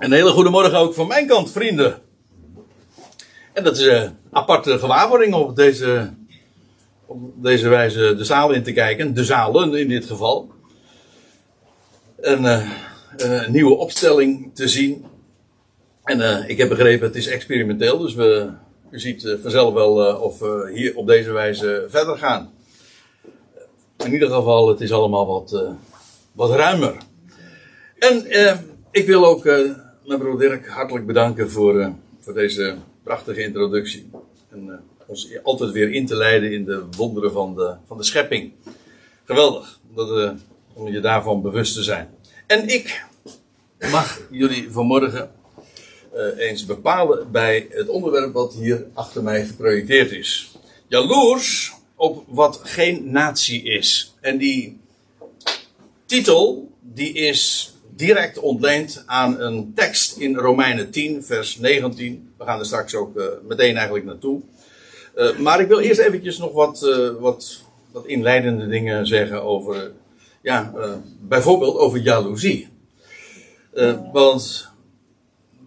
Een hele goede morgen ook van mijn kant, vrienden. En dat is een aparte gewaarwording op deze, op deze wijze de zaal in te kijken. De zalen in dit geval. Een, uh, een nieuwe opstelling te zien. En uh, ik heb begrepen, het is experimenteel, dus we, u ziet vanzelf wel of we hier op deze wijze verder gaan. In ieder geval, het is allemaal wat, wat ruimer. En ik wil ook mijn broer Dirk hartelijk bedanken voor, uh, voor deze prachtige introductie. En uh, ons altijd weer in te leiden in de wonderen van de, van de schepping. Geweldig dat, uh, om je daarvan bewust te zijn. En ik mag jullie vanmorgen eens bepalen bij het onderwerp wat hier achter mij geprojecteerd is. Jaloers op wat geen natie is. En die titel, die is direct ontleend aan een tekst in Romeinen 10, vers 19. We gaan er straks ook uh, meteen eigenlijk naartoe. Uh, maar ik wil eerst eventjes nog wat, uh, wat, wat inleidende dingen zeggen over, ja, bijvoorbeeld over jaloezie. want,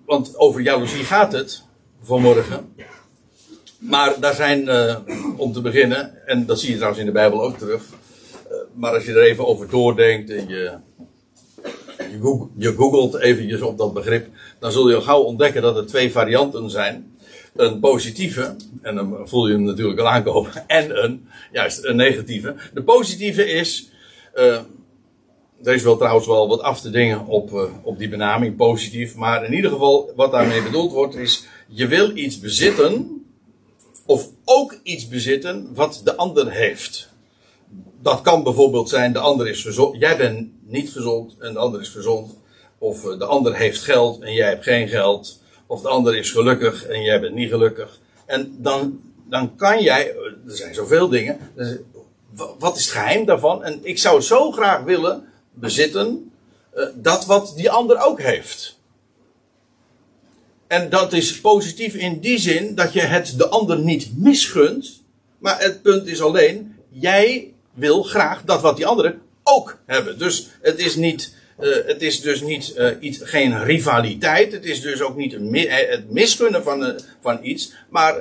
want over jaloezie gaat het vanmorgen. Maar daar zijn, om te beginnen, en dat zie je trouwens in de Bijbel ook terug. maar als je er even over doordenkt en je, je, googelt, je googelt eventjes op dat begrip, dan zul je al gauw ontdekken dat er twee varianten zijn. Een positieve, en dan voel je hem natuurlijk al aankomen, en een, juist, een negatieve. De positieve is, uh, er is wel trouwens wel wat af te dingen op, uh, op die benaming, positief, maar in ieder geval, wat daarmee bedoeld wordt, is, je wil iets bezitten, of ook iets bezitten wat de ander heeft. Dat kan bijvoorbeeld zijn, de ander is gezond, jij bent niet gezond en de ander is gezond. Of de ander heeft geld en jij hebt geen geld. Of de ander is gelukkig en jij bent niet gelukkig. En dan, dan kan jij, er zijn zoveel dingen. Wat is het geheim daarvan? En ik zou zo graag willen bezitten uh, dat wat die ander ook heeft. En dat is positief in die zin dat je het de ander niet misgunt. Maar het punt is alleen, jij wil graag dat wat die andere ook hebben. Dus het is niet, uh, het is dus niet uh, iets, geen rivaliteit. Het is dus ook niet een, het misgunnen van, van iets. Maar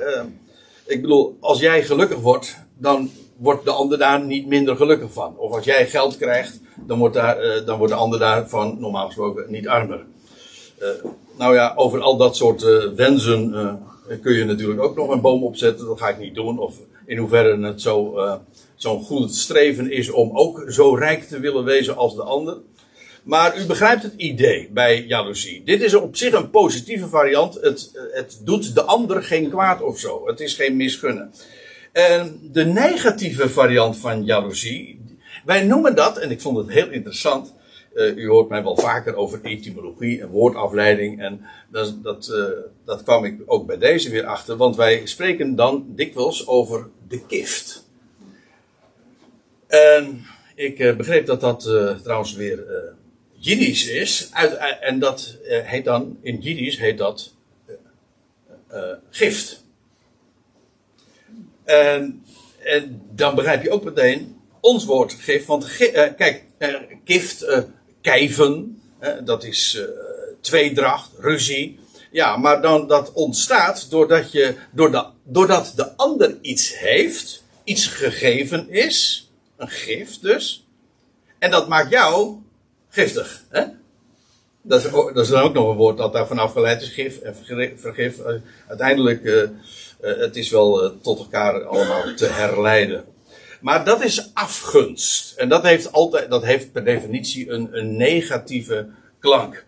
ik bedoel, als jij gelukkig wordt, dan wordt de ander daar niet minder gelukkig van. Of als jij geld krijgt, dan wordt, daar, dan wordt de ander daarvan normaal gesproken niet armer. Nou ja, over al dat soort wensen kun je natuurlijk ook nog een boom opzetten. Dat ga ik niet doen. Of in hoeverre het zo zo'n goed streven is om ook zo rijk te willen wezen als de ander. Maar u begrijpt het idee bij jaloezie. Dit is op zich een positieve variant. Het, het doet de ander geen kwaad of zo. Het is geen misgunnen. En de negatieve variant van jaloezie. Wij noemen dat, en ik vond het heel interessant. Uh, u hoort mij wel vaker over etymologie en woordafleiding. En dat, dat, uh, dat kwam ik ook bij deze weer achter. Want wij spreken dan dikwijls over de kift. En ik uh, begreep dat dat uh, trouwens weer uh, Jiddisch is. Uit, en dat heet dan, in Jiddisch heet dat gift. En, en, dan begrijp je ook meteen ons woord gift. Want kijk, gift, kijven, dat is tweedracht, ruzie. Ja, maar dan dat ontstaat doordat, je, doordat, doordat de ander iets heeft, iets gegeven is een gift dus. En dat maakt jou giftig. Hè? Dat, is, dat is dan ook nog een woord dat daarvan afgeleid is, gif en vergif. Uiteindelijk, uh, uh, het is wel uh, tot elkaar allemaal te herleiden. Maar dat is afgunst. En dat heeft, altijd, dat heeft per definitie een, een negatieve klank.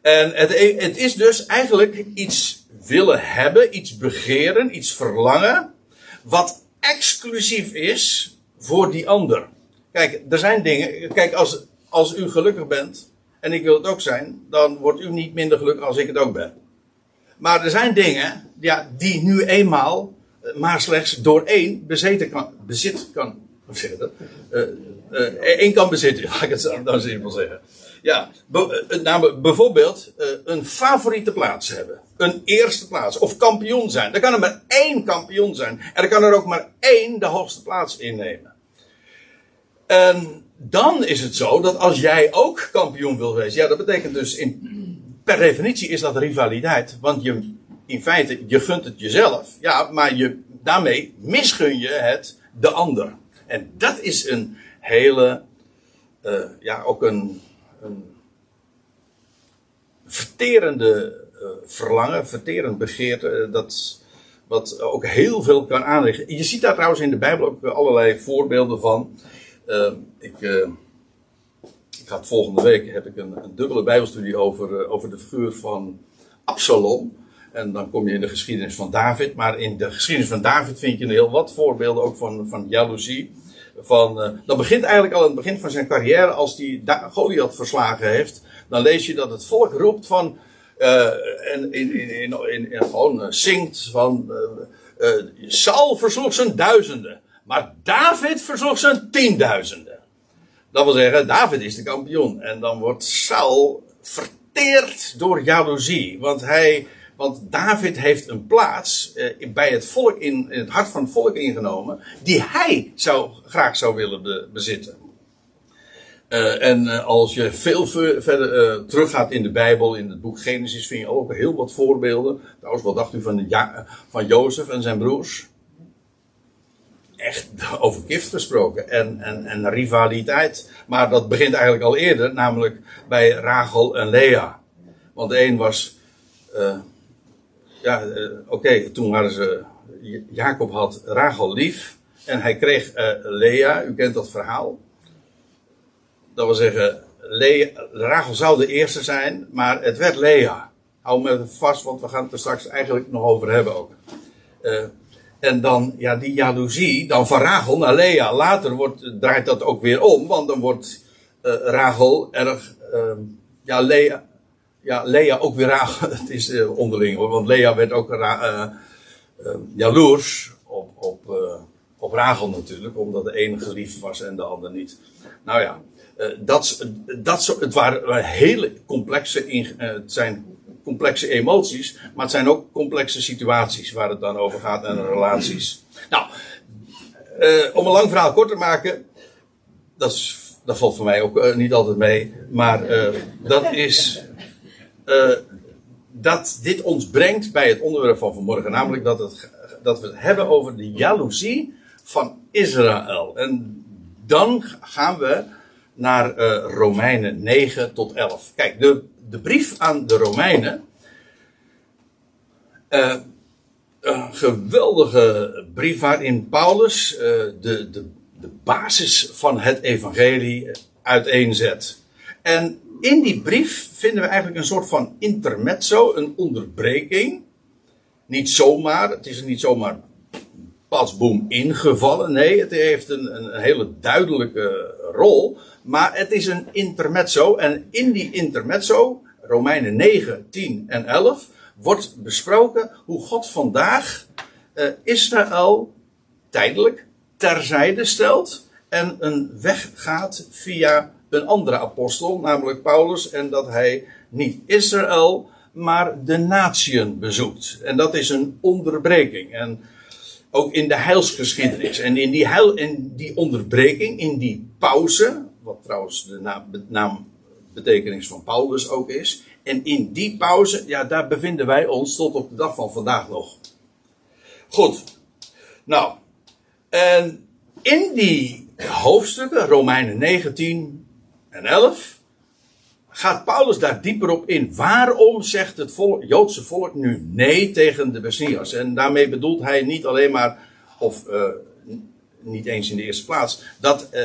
En het, het is dus eigenlijk iets willen hebben, iets begeren, iets verlangen, wat exclusief is voor die ander. Kijk, er zijn dingen. Kijk, als, als u gelukkig bent en ik wil het ook zijn, dan wordt u niet minder gelukkig als ik het ook ben. Maar er zijn dingen ja, die nu eenmaal maar slechts door één bezeten kan, bezit kan. Hoe zeg dat? Uh, uh, één kan bezitten, laat ik het dan simpel zeggen. Ja, bijvoorbeeld een favoriete plaats hebben. Een eerste plaats. Of kampioen zijn. Er kan er maar één kampioen zijn. En er kan er ook maar één de hoogste plaats innemen. En dan is het zo dat als jij ook kampioen wil wezen, ja, dat betekent dus in, per definitie is dat rivaliteit. Want je, in feite, je gunt het jezelf. Ja, maar je, daarmee misgun je het de ander. En dat is een hele, uh, ja, ook een, een verterende uh, verlangen, verterend begeerte. Dat, wat ook heel veel kan aanrichten. Je ziet daar trouwens in de Bijbel ook allerlei voorbeelden van. Ik, ik had volgende week heb ik een, een dubbele Bijbelstudie over, over de figuur van Absalom. En dan kom je in de geschiedenis van David. Maar in de geschiedenis van David vind je heel wat voorbeelden ook van, van jaloezie. Van, uh, dat begint eigenlijk al aan het begin van zijn carrière als hij Goliath verslagen heeft. Dan lees je dat het volk roept van. Uh, en in, in, in, in, gewoon uh, zingt van. Saul versloeg zijn duizenden. Maar David versloeg zijn tienduizenden. Dat wil zeggen, David is de kampioen. En dan wordt Saul verteerd door jaloezie. Want hij want David heeft een plaats eh, bij het volk in, in, het hart van het volk ingenomen, die hij zou, graag zou willen be, bezitten. Uh, en uh, als je veel verder teruggaat in de Bijbel, in het boek Genesis, vind je ook heel wat voorbeelden. Trouwens, wat dacht u van, van Jozef en zijn broers? Echt over gift gesproken en, en, en rivaliteit. Maar dat begint eigenlijk al eerder, namelijk bij Rachel en Lea. Want de een was ja, uh, oké, toen waren ze. Jacob had Rachel lief. En hij kreeg uh, Lea, u kent dat verhaal. Dat wil zeggen, Rachel zou de eerste zijn, maar het werd Lea. Hou me vast, want we gaan het er straks eigenlijk nog over hebben ook. Uh, en dan, ja, die jaloezie, dan van Rachel naar Lea. Later wordt, draait dat ook weer om, want dan wordt uh, Rachel erg, uh, ja, Lea, ja, Lea ook weer raar. Het is uh, onderling hoor. Want Lea werd ook uh, jaloers op, op, op Rachel natuurlijk. Omdat de ene geliefd was en de ander niet. Nou ja, dat, dat, het waren hele complexe, het zijn complexe emoties. Maar het zijn ook complexe situaties waar het dan over gaat en relaties. Nou, om een lang verhaal kort te maken. Dat, is, dat valt voor mij ook niet altijd mee. Maar dat is uh, dat dit ons brengt bij het onderwerp van vanmorgen. Namelijk dat, het, dat we het hebben over de jaloezie van Israël. En dan gaan we naar uh, Romeinen 9 tot 11. Kijk, de, de brief aan de Romeinen. Uh, een geweldige brief waarin Paulus de, de, de basis van het evangelie uiteenzet. En in die brief vinden we eigenlijk een soort van intermezzo, een onderbreking. Niet zomaar, het is niet zomaar pasboom ingevallen. Nee, het heeft een, een hele duidelijke rol. Maar het is een intermezzo. En in die intermezzo, Romeinen 9, 10 en 11, wordt besproken hoe God vandaag uh, Israël tijdelijk terzijde stelt en een weg gaat via een andere apostel, namelijk Paulus, en dat hij niet Israël, maar de natieën bezoekt. En dat is een onderbreking. En ook in de heilsgeschiedenis. En in die, heil, in die onderbreking, in die pauze, wat trouwens de naam, naambetekenis van Paulus ook is. En in die pauze, ja, daar bevinden wij ons tot op de dag van vandaag nog. Goed. Nou, en in die hoofdstukken, Romeinen 19, en 11 gaat Paulus daar dieper op in. Waarom zegt het Joodse volk nu nee tegen de Messias? En daarmee bedoelt hij niet alleen maar, of uh, niet eens in de eerste plaats, dat uh,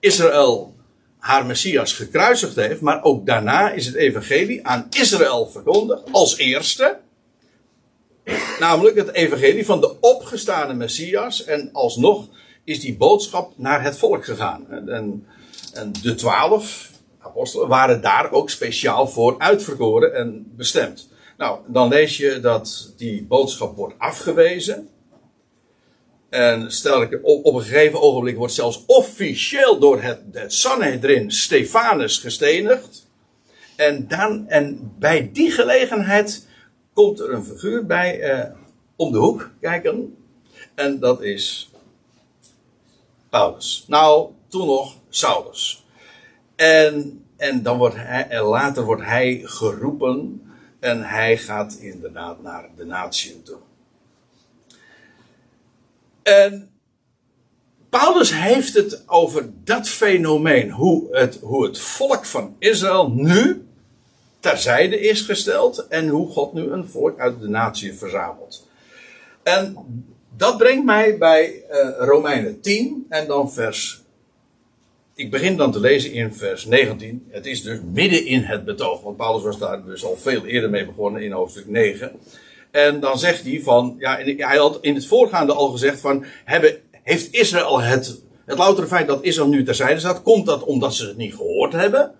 Israël haar Messias gekruisigd heeft, maar ook daarna is het evangelie aan Israël verkondigd als eerste. Namelijk het evangelie van de opgestane Messias en alsnog is die boodschap naar het volk gegaan. En, en de twaalf apostelen waren daar ook speciaal voor uitverkoren en bestemd. Nou, dan lees je dat die boodschap wordt afgewezen. En stel ik, op, een gegeven ogenblik wordt zelfs officieel door het, het Sanhedrin Stefanus gestenigd. En, dan, en bij die gelegenheid komt er een figuur bij eh, om de hoek kijken. En dat is Paulus. Nou, toen nog Saulus. En en dan wordt hij, en later wordt hij geroepen en hij gaat inderdaad naar de natie toe. En Paulus heeft het over dat fenomeen, hoe het, hoe het volk van Israël nu terzijde is gesteld en hoe God nu een volk uit de natie verzamelt. En dat brengt mij bij uh, Romeinen 10 en dan vers. Ik begin dan te lezen in vers 19. Het is dus midden in het betoog, want Paulus was daar dus al veel eerder mee begonnen in hoofdstuk 9. En dan zegt hij van, ja, hij had in het voorgaande al gezegd van, hebben, heeft Israël het, het loutere feit dat Israël nu terzijde staat, komt dat omdat ze het niet gehoord hebben?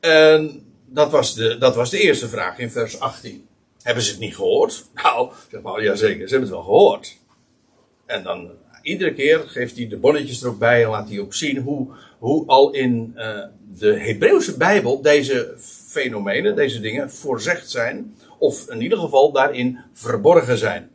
En dat was de, dat was de eerste vraag in vers 18. Hebben ze het niet gehoord? Nou, zeg maar, ja zeker, ze hebben het wel gehoord. En dan iedere keer geeft hij de bonnetjes er ook bij en laat hij ook zien hoe, hoe al in uh, de Hebreeuwse Bijbel deze fenomenen, deze dingen voorzegd zijn. Of in ieder geval daarin verborgen zijn.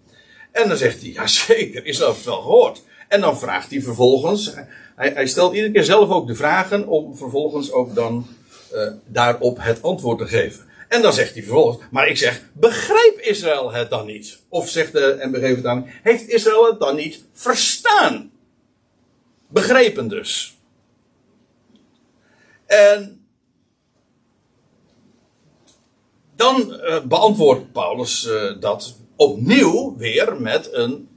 En dan zegt hij, ja zeker, is dat wel gehoord. En dan vraagt hij vervolgens, hij, hij stelt iedere keer zelf ook de vragen om vervolgens ook dan uh, daarop het antwoord te geven. En dan zegt hij vervolgens, maar ik zeg, begreep Israël het dan niet? Of zegt de dan, heeft Israël het dan niet verstaan? Begrepen dus. En dan uh, beantwoordt Paulus uh, dat opnieuw weer met een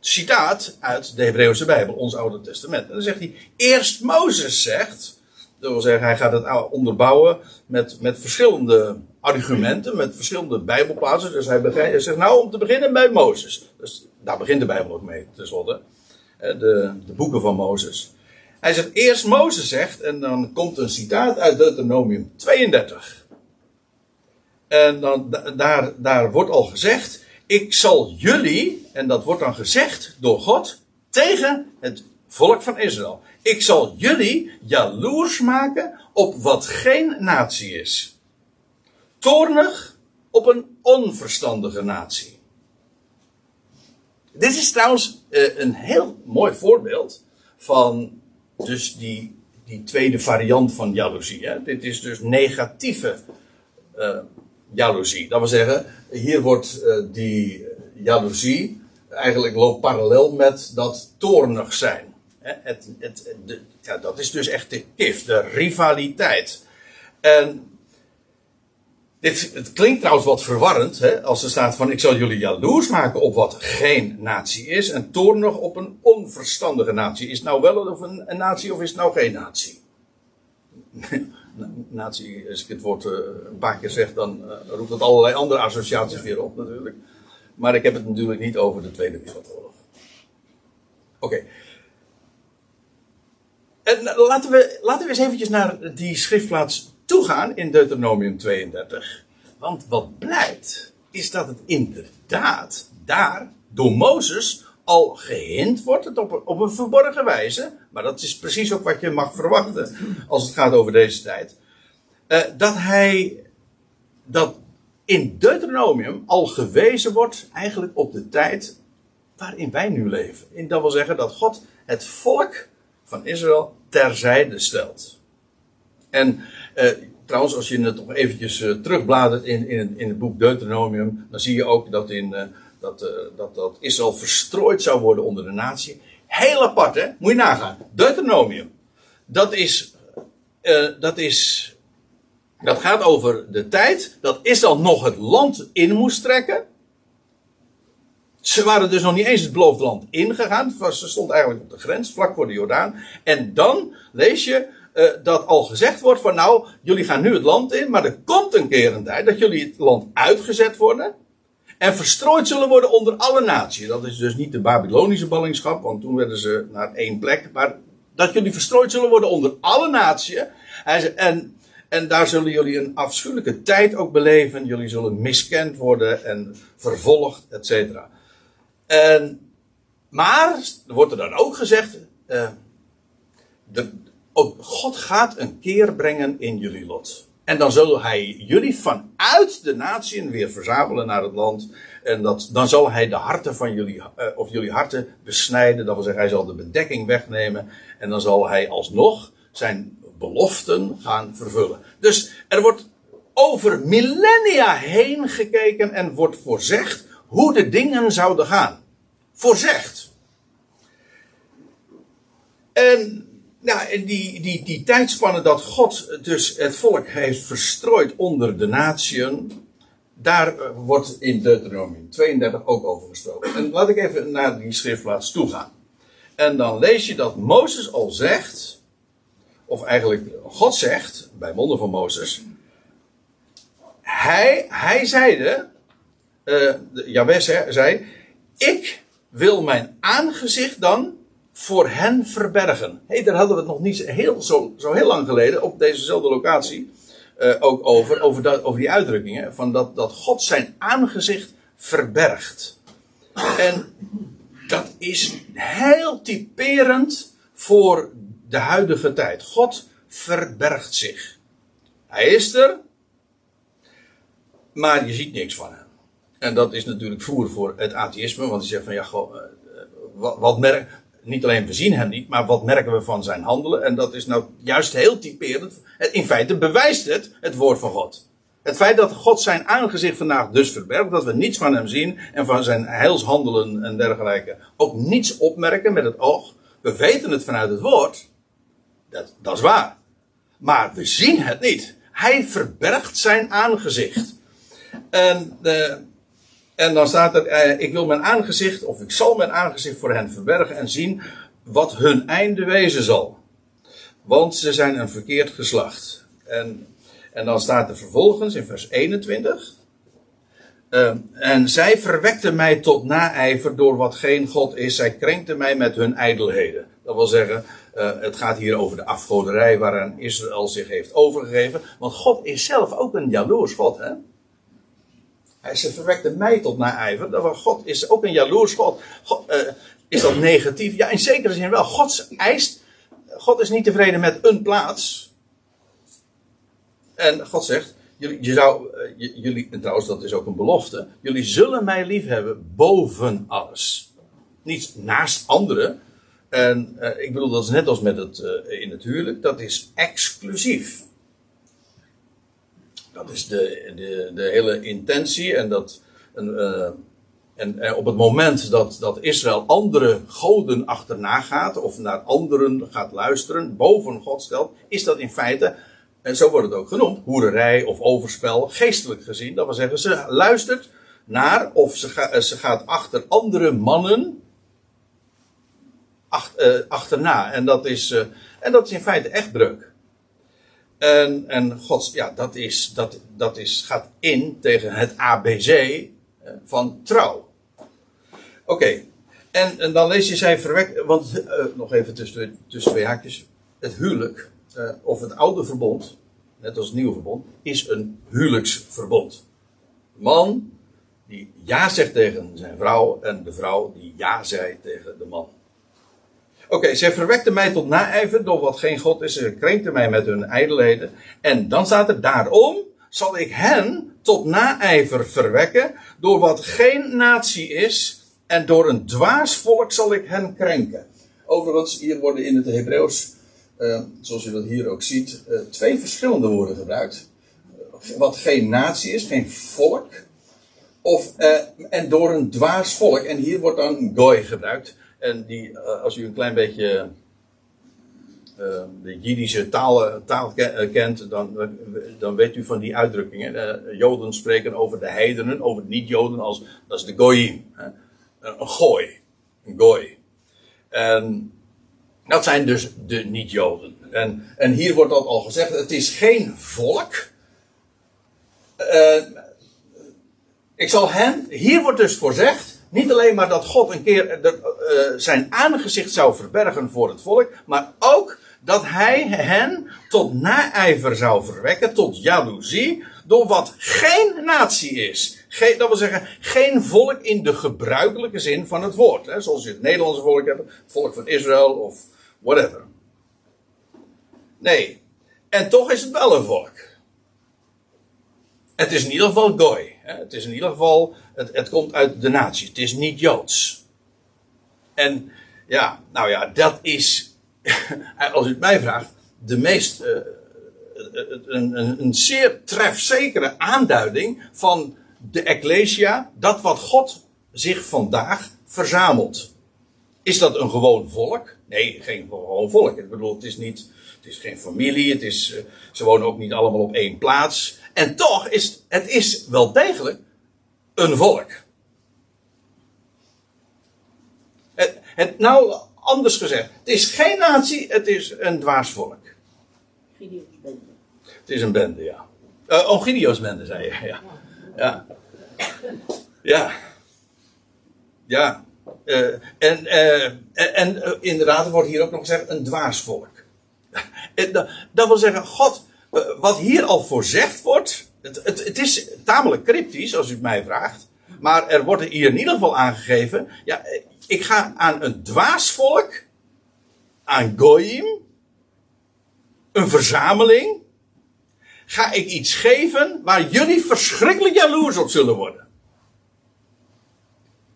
citaat uit de Hebreeuwse Bijbel, ons Oude Testament. En dan zegt hij, eerst Mozes zegt, dat wil zeggen, hij gaat het onderbouwen met, met verschillende argumenten, met verschillende Bijbelplaatsen. Dus hij, hij zegt, nou, om te beginnen bij Mozes. Dus daar begint de Bijbel ook mee, tenslotte. De, de boeken van Mozes. Hij zegt, eerst Mozes zegt, en dan komt een citaat uit Deuteronomium 32. En dan, daar, daar wordt al gezegd, ik zal jullie, en dat wordt dan gezegd door God, tegen het volk van Israël. Ik zal jullie jaloers maken op wat geen natie is. Toornig op een onverstandige natie. Dit is trouwens uh, een heel mooi voorbeeld van dus die, die tweede variant van jaloezie. Hè? Dit is dus negatieve uh, jaloezie. Dat wil zeggen, hier wordt uh, die jaloezie eigenlijk loopt parallel met dat toornig zijn. Het, het, ja, dat is dus echt de kif, de rivaliteit. En dit, het klinkt trouwens wat verwarrend, hè, als er staat van ik zal jullie jaloers maken op wat geen natie is en toornig op een onverstandige natie. Is het nou wel een, natie of is het nou geen natie? natie, als ik het woord uh, een paar keer zeg, dan uh, roept het allerlei andere associaties weer op natuurlijk. Maar ik heb het natuurlijk niet over de Tweede Wereldoorlog. Oké. En laten we, laten we eens eventjes naar die schriftplaats toegaan in Deuteronomium 32. Want wat blijkt, is dat het inderdaad daar door Mozes al gehind wordt, op, op een verborgen wijze. Maar dat is precies ook wat je mag verwachten als het gaat over deze tijd. Uh, dat hij, dat in Deuteronomium al gewezen wordt eigenlijk op de tijd waarin wij nu leven. En dat wil zeggen dat God het volk van Israël terzijde stelt. En eh, trouwens, als je het nog eventjes uh, terugbladert in, in, in, het boek Deuteronomium, dan zie je ook dat, in, uh, dat, uh, dat, dat Israël verstrooid zou worden onder de natie. Heel apart, hè? Moet je nagaan. Deuteronomium. Dat is, dat is, dat gaat over de tijd dat Israël nog het land in moest trekken. Ze waren dus nog niet eens het beloofde land ingegaan. Ze stond eigenlijk op de grens, vlak voor de Jordaan. En dan lees je uh, dat al gezegd wordt van nou, jullie gaan nu het land in, maar er komt een keer een tijd dat jullie het land uitgezet worden. En verstrooid zullen worden onder alle naties. Dat is dus niet de Babylonische ballingschap, want toen werden ze naar één plek. Maar dat jullie verstrooid zullen worden onder alle naties. En, en daar zullen jullie een afschuwelijke tijd ook beleven. Jullie zullen miskend worden en vervolgd, et cetera. En, maar, er wordt er dan ook gezegd, uh, de, ook God gaat een keer brengen in jullie lot. En dan zal hij jullie vanuit de natieën weer verzamelen naar het land. En dat, dan zal hij de harten van jullie, uh, of jullie harten besnijden. Dat wil zeggen, hij zal de bedekking wegnemen. En dan zal hij alsnog zijn beloften gaan vervullen. Dus er wordt over millennia heen gekeken en wordt voorzegd hoe de dingen zouden gaan. Voorzegd. En nou, die, die, die tijdspannen dat God dus het volk heeft verstrooid onder de natieën, daar eh, wordt in Deuteronomium 32 ook over gesproken. En laat ik even naar die schriftplaats toe gaan. En dan lees je dat Mozes al zegt, of eigenlijk God zegt, bij monden van Mozes, hij, hij zeide, uh, zei, ik wil mijn aangezicht dan voor hen verbergen. Hey, daar hadden we het nog niet heel, zo, zo heel lang geleden op dezezelfde locatie uh, ook over, over, dat, over die uitdrukkingen. Van dat, dat God zijn aangezicht verbergt. En dat is heel typerend voor de huidige tijd. God verbergt zich. Hij is er, maar je ziet niks van hem. En dat is natuurlijk voer voor het atheïsme, want die zegt van ja, goh, uh, wat, wat merk, niet alleen we zien hem niet, maar wat merken we van zijn handelen? En dat is nou juist heel typerend. In feite bewijst het het woord van God. Het feit dat God zijn aangezicht vandaag dus verbergt, dat we niets van hem zien en van zijn heilshandelen en dergelijke ook niets opmerken met het oog. We weten het vanuit het woord. Dat, dat is waar. Maar we zien het niet. Hij verbergt zijn aangezicht. En, uh, en dan staat er, eh, ik wil mijn aangezicht, of ik zal mijn aangezicht voor hen verbergen en zien wat hun einde wezen zal. Want ze zijn een verkeerd geslacht. En, en dan staat er vervolgens in vers 21. Uh, en zij verwekte mij tot naijver door wat geen God is. Zij krenkte mij met hun ijdelheden. Dat wil zeggen, uh, het gaat hier over de afgoderij waaraan Israël zich heeft overgegeven. Want God is zelf ook een jaloers God. Hè? Hij ze verwekte mij tot naijver. God is ook een jaloers God. God uh, is dat negatief? Ja, in zekere zin wel. God eist. God is niet tevreden met een plaats. En God zegt. Jullie, zou, uh, jullie, en trouwens, dat is ook een belofte. Jullie zullen mij liefhebben boven alles. Niet naast anderen. En uh, ik bedoel, dat is net als met het in het huwelijk. Dat is exclusief. Dat is de, de, de hele intentie. En, dat, en, uh, en, en, op het moment dat, dat Israël andere goden achterna gaat, of naar anderen gaat luisteren, boven God stelt, is dat in feite, en zo wordt het ook genoemd, hoererij of overspel, geestelijk gezien. Dat wil zeggen, ze luistert naar, of ze, ga, ze gaat achter andere mannen ach, achterna. En dat, is, en dat is in feite echt breuk. En, en God, ja, dat, is, dat, dat is, gaat in tegen het ABC eh, van trouw. Oké, en, en, dan lees je zij verwekt, want uh, nog even tussen, tussen twee haakjes. Het huwelijk, uh, of het oude verbond, net als het nieuwe verbond, is een huwelijksverbond. De man die ja zegt tegen zijn vrouw en de vrouw die ja zei tegen de man. Oké, zij verwekte mij tot naijver door wat geen God is. Ze krenkte mij met hun ijdelheden. En dan staat er daarom zal ik hen tot naijver verwekken door wat geen natie is. En door een dwaas volk zal ik hen krenken. Overigens, hier worden in het Hebreeuws, uh, zoals je dat hier ook ziet, uh, twee verschillende woorden gebruikt. Wat geen natie is, geen volk. Of, uh, en door een dwaas volk. En hier wordt dan gooi gebruikt. En die, uh, als u een klein beetje uh, de Jiddische taal, taal kent, dan, dan weet u van die uitdrukkingen. Joden spreken over de heidenen, over de niet-Joden, als dat is de goyim. Een gooi. Een gooi. En dat zijn dus de niet-Joden. En, en hier wordt dat al gezegd, het is geen volk. ik zal hen, hier wordt dus voorzegd, niet alleen maar dat God een keer de, uh, zijn aangezicht zou verbergen voor het volk, maar ook dat hij hen tot naijver zou verwekken, tot jaloezie, door wat geen natie is. Dat wil zeggen, geen volk in de gebruikelijke zin van het woord. Hè, zoals je het Nederlandse volk hebt, het volk van Israël of whatever. Nee. En toch is het wel een volk. Het is in ieder geval gooi. Het is in ieder geval, het, het komt uit de natie. Het is niet Joods. En ja, nou ja, dat is, als u het mij vraagt, de meest, uh, een, een, een zeer trefzekere aanduiding van de Ecclesia, dat wat God zich vandaag verzamelt. Is dat een gewoon volk? Nee, geen gewoon volk. Ik bedoel, het is niet, het is geen familie, het is, uh, ze wonen ook niet allemaal op één plaats. En toch is het is wel degelijk een volk. Het, het, nou, anders gezegd, het is geen natie, het is een dwaarsvolk. Het is een bende, ja. Uh, bende, zei je. Ja. Ja. Ja. Ja. Uh, en, uh, en uh, inderdaad, er wordt hier ook nog gezegd een dwaarsvolk. dat, dat wil zeggen, God, wat hier al voorzegd wordt, het, het, is tamelijk cryptisch als u het mij vraagt, maar er wordt hier in ieder geval aangegeven, ja, ik ga aan een dwaasvolk, aan Goyim, een verzameling, ga ik iets geven waar jullie verschrikkelijk jaloers op zullen worden.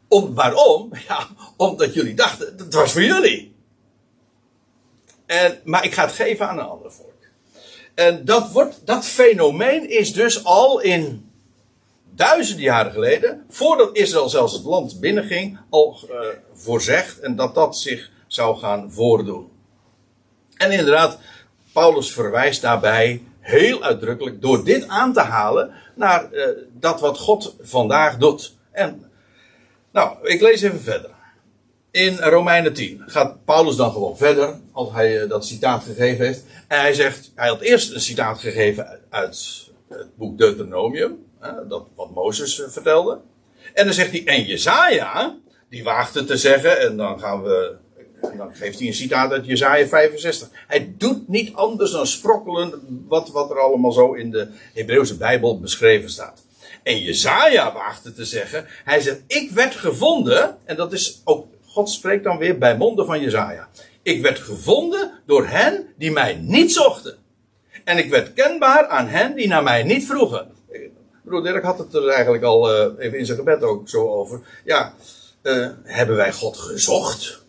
Om, waarom? Ja, omdat jullie dachten, het was voor jullie. En, maar ik ga het geven aan een ander volk. En dat, wordt, dat fenomeen is dus al in duizenden jaren geleden, voordat Israël zelfs het land binnenging, al uh, voorzegd en dat dat zich zou gaan voordoen. En inderdaad, Paulus verwijst daarbij heel uitdrukkelijk door dit aan te halen naar uh, dat wat God vandaag doet. En, nou, ik lees even verder. In Romeinen 10 gaat Paulus dan gewoon verder, als hij uh, dat citaat gegeven heeft. En hij zegt, hij had eerst een citaat gegeven uit het boek Deuteronomium, dat wat Mozes vertelde. En dan zegt hij, en Jezaja, die waagde te zeggen, en dan gaan we dan geeft hij een citaat uit Jezaja 65. Hij doet niet anders dan sprokkelen wat, wat er allemaal zo in de Hebreeuwse Bijbel beschreven staat. En Jezaja waagde te zeggen, hij zegt, ik werd gevonden, en dat is ook, God spreekt dan weer bij monden van Jezaja. Ik werd gevonden door hen die mij niet zochten. En ik werd kenbaar aan hen die naar mij niet vroegen. Broer Dirk had het er eigenlijk al uh, even in zijn gebed ook zo over. Ja, uh, hebben wij God gezocht?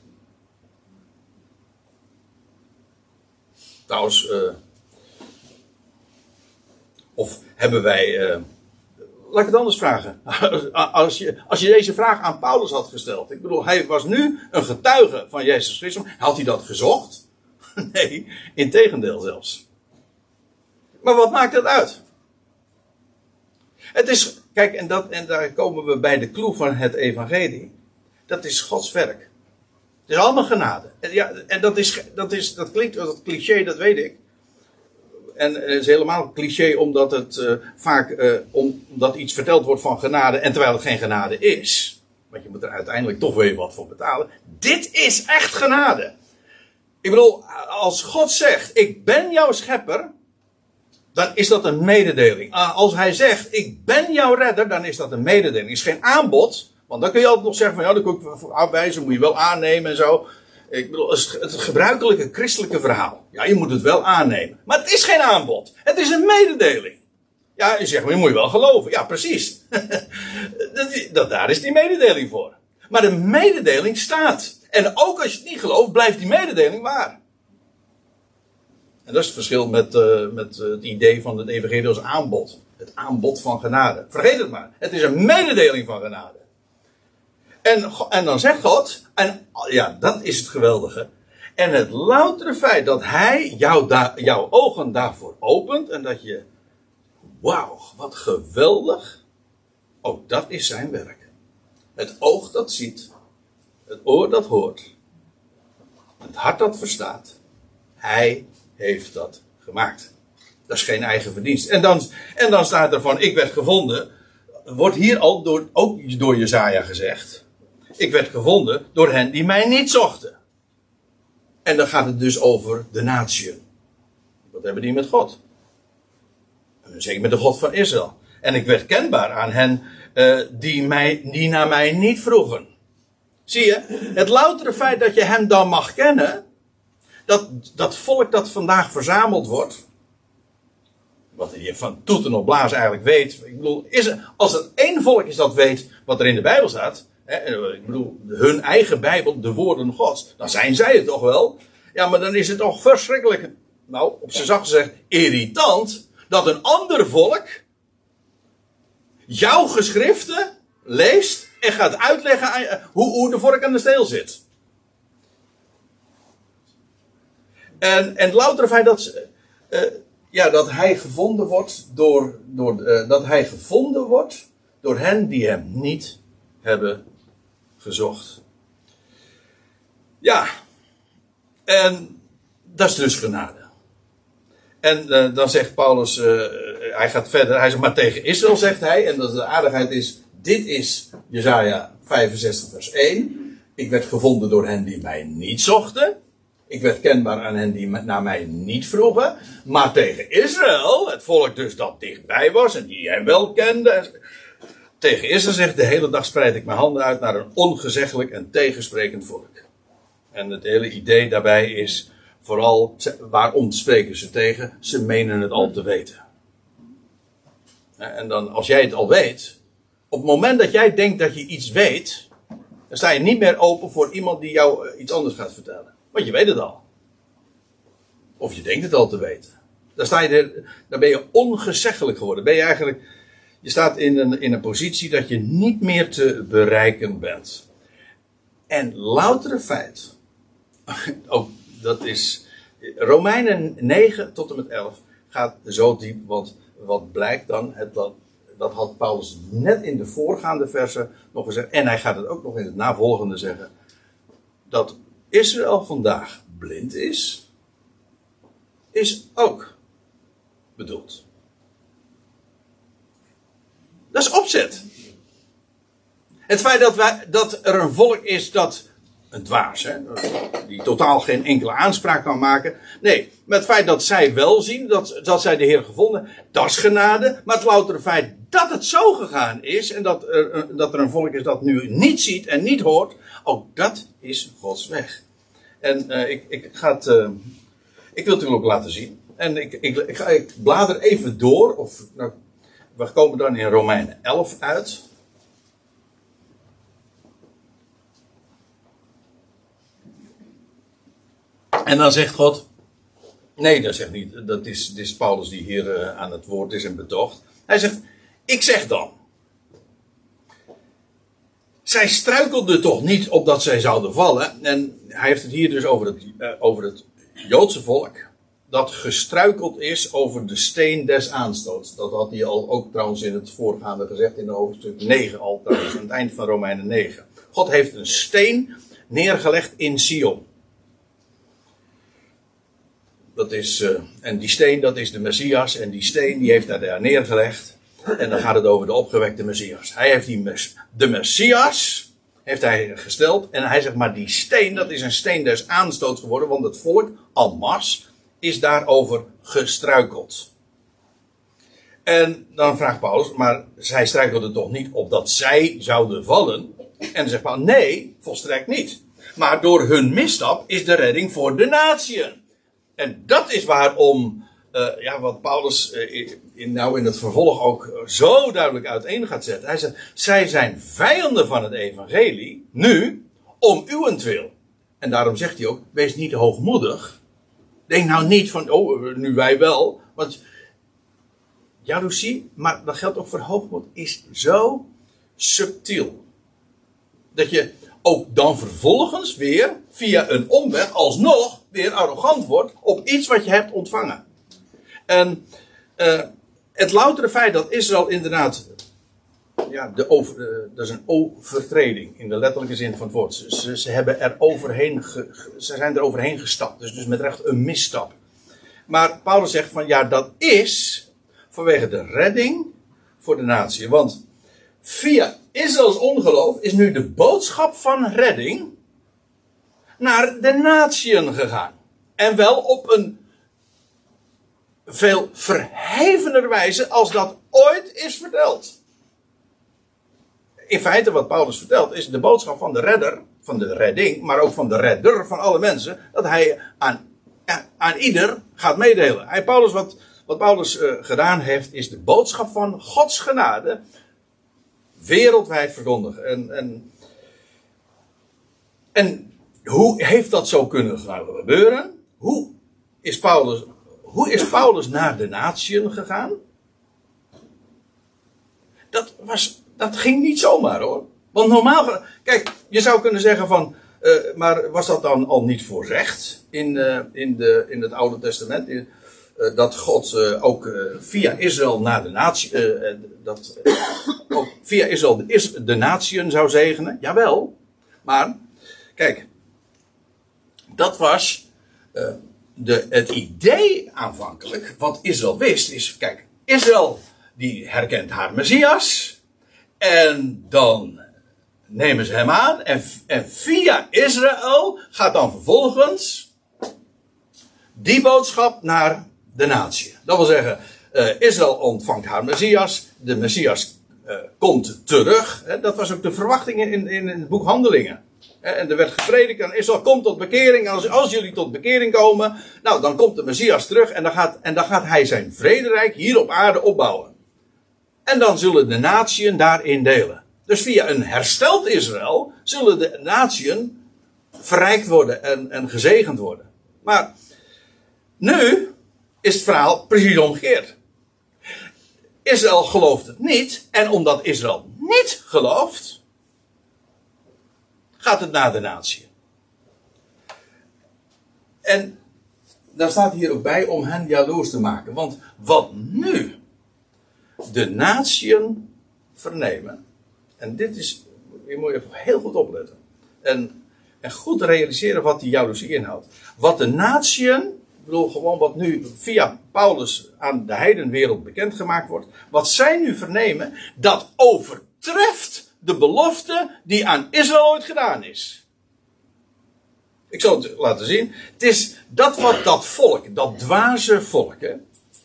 Trouwens, uh, of hebben wij. Laat ik het anders vragen. Als je, als je deze vraag aan Paulus had gesteld. Ik bedoel, hij was nu een getuige van Jezus Christus. Had hij dat gezocht? Nee, in tegendeel zelfs. Maar wat maakt dat uit? Het is, kijk, en, dat, en daar komen we bij de kloe van het evangelie. Dat is Gods werk. Het is allemaal genade. En, ja, en dat, is, dat, is, dat klinkt als cliché, dat weet ik. En het is helemaal cliché omdat het uh, vaak uh, omdat iets verteld wordt van genade en terwijl het geen genade is. Want je moet er uiteindelijk toch weer wat voor betalen. Dit is echt genade. Ik bedoel, als God zegt: Ik ben jouw schepper. Dan is dat een mededeling. Als hij zegt: Ik ben jouw redder. Dan is dat een mededeling. Het is geen aanbod. Want dan kun je altijd nog zeggen van ja, dat kun ik afwijzen, moet je wel aannemen en zo. Ik bedoel, het, gebruikelijke christelijke verhaal. Ja, je moet het wel aannemen. Maar het is geen aanbod. Het is een mededeling. Ja, je zegt, maar je moet je wel geloven. Ja, precies. dat, dat, daar is die mededeling voor. Maar de mededeling staat. En ook als je het niet gelooft, blijft die mededeling waar. En dat is het verschil met, uh, met uh, het idee van het evangelie als aanbod. Het aanbod van genade. Vergeet het maar. Het is een mededeling van genade. En, en dan zegt God, en ja, dat is het geweldige. En het loutere feit dat hij jouw ogen daarvoor opent en dat je, wauw, wat geweldig. Ook dat is zijn werk. Het oog dat ziet, het oor dat hoort, het hart dat verstaat. Hij heeft dat gemaakt. Dat is geen eigen verdienst. En dan, en dan staat er van, ik werd gevonden. Wordt hier al door, ook door Jezaja gezegd. Ik werd gevonden door hen die mij niet zochten. En dan gaat het dus over de natie. Wat hebben die met God? Zeker met de God van Israël. En ik werd kenbaar aan hen uh, die, mij, die naar mij niet vroegen. Zie je, het loutere feit dat je hem dan mag kennen, dat, dat volk dat vandaag verzameld wordt, wat je van toeten op blaas eigenlijk weet. Ik bedoel, is als er één volk is dat weet wat er in de Bijbel staat, ik bedoel, hun eigen Bijbel, de woorden Gods, dan zijn zij het toch wel. Ja, maar dan is het toch verschrikkelijk nou, op zijn zacht gezegd, irritant, dat een ander volk jouw geschriften leest en gaat uitleggen aan, hoe, hoe de vork aan de steel zit. En, en louter feit dat, uh, ja, dat hij gevonden wordt door, door dat hij gevonden wordt door hen die hem niet hebben gezocht. Ja, en dat is dus genade. En uh, dan zegt Paulus, uh, hij gaat verder, hij zegt maar tegen Israël zegt hij, en dat de aardigheid is, dit is Jezaja 65 vers 1. Ik werd gevonden door hen die mij niet zochten. Ik werd kenbaar aan hen die naar mij niet vroegen. Maar tegen Israël, het volk dus dat dichtbij was en die hem wel kende. Tegen Israël zegt, de hele dag spreid ik mijn handen uit naar een ongezeggelijk en tegensprekend volk. En het hele idee daarbij is, vooral, waarom spreken ze tegen? Ze menen het al te weten. En dan, als jij het al weet, op het moment dat jij denkt dat je iets weet, dan sta je niet meer open voor iemand die jou eh, iets anders gaat vertellen. Want je weet het al. Of je denkt het al te weten. Dan, sta je er, dan ben je ongezeggelijk geworden. Ben je eigenlijk, je staat in een, in een positie dat je niet meer te bereiken bent. En loutere feit, ook dat is, Romeinen 9 tot en met 11 gaat zo diep, want wat blijkt dan, het, dat, dat had Paulus net in de voorgaande versen nog gezegd, en hij gaat het ook nog in het navolgende zeggen, dat Israël vandaag blind is, is ook bedoeld. Dat is opzet. Het feit dat, wij, dat er een volk is dat een dwaas, hè, die totaal geen enkele aanspraak kan maken. Nee, met het feit dat zij wel zien, dat, dat zij de Heer gevonden, dat is genade. Maar het loutere feit dat het zo gegaan is en dat er, dat er een volk is dat nu niet ziet en niet hoort, ook dat is Gods weg. En uh, ik, ik ga het, uh, ik wil het u ook laten zien. En ik, ik, ik, ga, ik blader even door, of nou, we komen dan in Romeinen 11 uit. En dan zegt God. Nee, dat zegt niet. Dat is, dat Paulus die hier uh, aan het woord is en betocht. Hij zegt: Ik zeg dan. Zij struikelden toch niet opdat zij zouden vallen. En hij heeft het hier dus over het, uh, over het Joodse volk. Dat gestruikeld is over de steen des aanstoots. Dat had hij al ook trouwens in het voorgaande gezegd. In hoofdstuk 9 al. Aan het eind van Romeinen 9. God heeft een steen neergelegd in Sion. Dat is, uh, en die steen, dat is de Messias. En die steen, die heeft hij daar neergelegd. En dan gaat het over de opgewekte Messias. Hij heeft die de Messias heeft hij gesteld. En hij zegt maar die steen, dat is een steen des aanstoot geworden. Want het volk, Almas, is daarover gestruikeld. En dan vraagt Paulus, maar zij struikelden toch niet op dat zij zouden vallen? En dan zegt Paulus, nee, volstrekt niet. Maar door hun misstap is de redding voor de natieën. En dat is waarom, uh, ja, wat Paulus uh, in, nou in het vervolg ook zo duidelijk uiteen gaat zetten. Hij zegt, zij zijn vijanden van het evangelie, nu, om uwentwil. En daarom zegt hij ook, wees niet hoogmoedig. Denk nou niet van, oh, nu wij wel. Want jaloezie, maar dat geldt ook voor hoogmoed, is zo subtiel. Dat je ook dan vervolgens weer via een omweg alsnog weer arrogant wordt op iets wat je hebt ontvangen. En uh, het loutere feit dat Israël inderdaad, ja, de over, uh, dat is een overtreding in de letterlijke zin van het woord. Ze, ze, hebben er overheen ze zijn er overheen gestapt, dus, dus met recht een misstap. Maar Paulus zegt van ja, dat is vanwege de redding voor de natie. Want via Israëls ongeloof is nu de boodschap van redding naar de natieën gegaan. En wel op een veel verhevener wijze als dat ooit is verteld. In feite wat Paulus vertelt is de boodschap van de redder, van de redding, maar ook van de redder van alle mensen, dat hij aan, aan ieder gaat meedelen. Hij, Paulus, wat, wat Paulus uh, gedaan heeft, is de boodschap van Gods genade wereldwijd verkondigen. En, en, en hoe heeft dat zo kunnen gebeuren? Hoe is Paulus hoe is Paulus naar de natieën gegaan? Dat, was, dat ging niet zomaar hoor. Want normaal, kijk, je zou kunnen zeggen van, uh, maar was dat dan al niet voorzegd in, uh, in, de, in het Oude Testament? Uh, dat God ook via Israël naar de natie, dat ook via Israël de, de natieën zou zegenen? Jawel. Maar, kijk, dat was de, het idee aanvankelijk, wat Israël wist, is, kijk, Israël die herkent haar Messias. En dan nemen ze hem aan. En, en via Israël gaat dan vervolgens die boodschap naar de natie. Dat wil zeggen, uh, Israël ontvangt haar Messias. De Messias uh, komt terug. dat was ook de verwachting in, in, het boek Handelingen. En er werd gepredikt aan Israël, kom tot bekering. Als, als jullie tot bekering komen, nou dan komt de Messias terug en dan, gaat, en dan gaat hij zijn vrederijk hier op aarde opbouwen. En dan zullen de natieën daarin delen. Dus via een hersteld Israël zullen de natieën verrijkt worden en, en gezegend worden. Maar nu is het verhaal precies omgekeerd. Israël gelooft het niet. En omdat Israël niet gelooft, gaat het naar de natie. En daar staat hier ook bij om hen jaloers te maken. Want wat nu de natieën vernemen. En dit is, je moet even heel goed opletten. En, en goed realiseren wat die jaloezie inhoudt. Wat de natieën, ik bedoel gewoon wat nu via Paulus aan de heidenwereld bekendgemaakt wordt. Wat zij nu vernemen, dat overtreft de belofte die aan Israël ooit gedaan is. Ik zal het laten zien. Het is dat wat dat volk, dat dwaze volk, hè,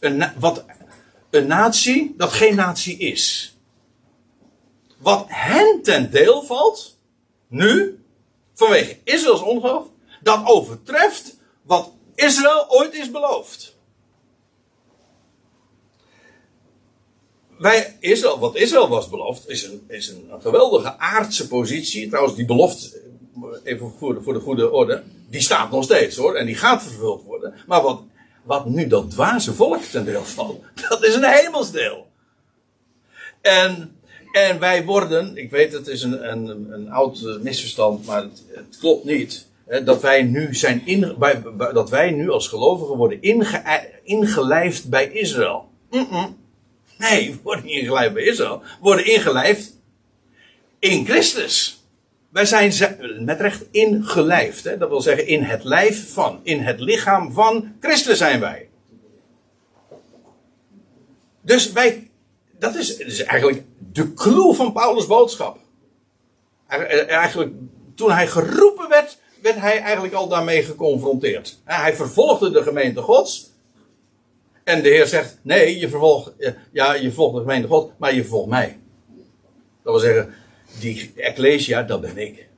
een, wat een natie dat geen natie is. Wat hen ten deel valt, nu, vanwege Israëls ongeloof, dat overtreft wat Israël ooit is beloofd. Wij, Israël, wat Israël was beloofd, is een, is een, geweldige aardse positie. Trouwens, die belofte, even voor de, voor de goede orde, die staat nog steeds hoor. En die gaat vervuld worden. Maar wat wat nu dat dwaze volk ten deel valt, dat is een hemelsdeel. En, en wij worden, ik weet het is een, een, een oud eh, misverstand, maar het, klopt niet. Hè, dat wij nu zijn in, bij, dat wij nu als gelovigen worden inge, ingelijfd bij Israël. Nee, we worden niet ingelijfd bij Israël. We worden ingelijfd in Christus. Wij zijn met recht ingelijfd. Hè? Dat wil zeggen in het lijf van, in het lichaam van Christus zijn wij. Dus wij, dat is, eigenlijk de clue van Paulus' boodschap. Eigenlijk, toen hij geroepen werd, werd hij eigenlijk al daarmee geconfronteerd. Hij vervolgde de gemeente Gods. En de Heer zegt: Nee, je vervolgt, ja, je volgt de gemeente God, maar je volgt mij. Dat wil zeggen, die Ecclesia, dat ben ik.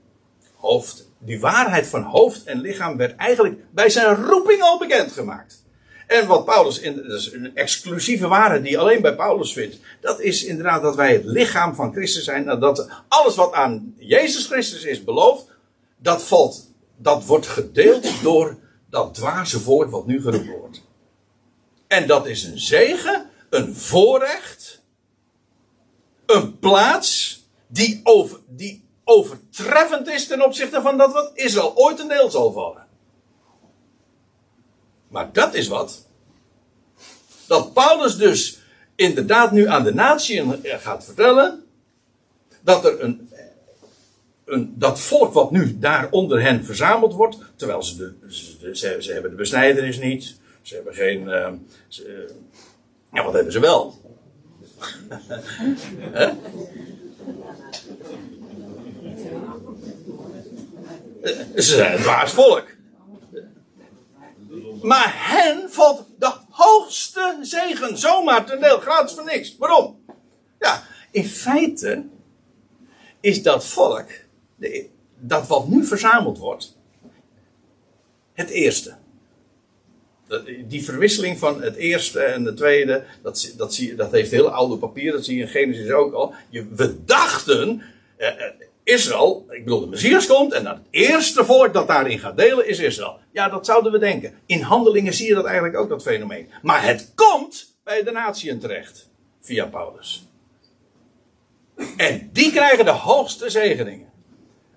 Hoofd. Die waarheid van hoofd en lichaam werd eigenlijk bij zijn roeping al bekendgemaakt. En wat Paulus, in, dat is een exclusieve waarheid die alleen bij Paulus vindt. Dat is inderdaad dat wij het lichaam van Christus zijn. Dat alles wat aan Jezus Christus is beloofd, dat valt, dat wordt gedeeld door dat dwaze woord wat nu geroepen wordt. En dat is een zegen, een voorrecht, een plaats die, over, die overtreffend is ten opzichte van dat wat Israël ooit een deel zal vallen. Maar dat is wat. Dat Paulus dus inderdaad nu aan de natie gaat vertellen. Dat er een, een, dat volk wat nu daar onder hen verzameld wordt. Terwijl ze, de, ze, ze, hebben de besnijdenis niet. Ze hebben geen. Uh, ze, ja, wat hebben ze wel? Ze zijn dwaas volk. Maar hen valt de hoogste zegen zomaar ten deel, gratis voor niks. Waarom? Ja, in feite is dat volk, dat wat nu verzameld wordt, het eerste. Die verwisseling van het eerste en het tweede, dat, dat, zie, dat heeft hele oude papier, dat zie je in Genesis ook al. Je, we dachten, eh, eh Israël, ik bedoel, de Messias komt en het eerste volk dat daarin gaat delen is Israël. Ja, dat zouden we denken. In handelingen zie je dat eigenlijk ook, dat fenomeen. Maar het komt bij de natieën terecht, via Paulus. En die krijgen de hoogste zegeningen.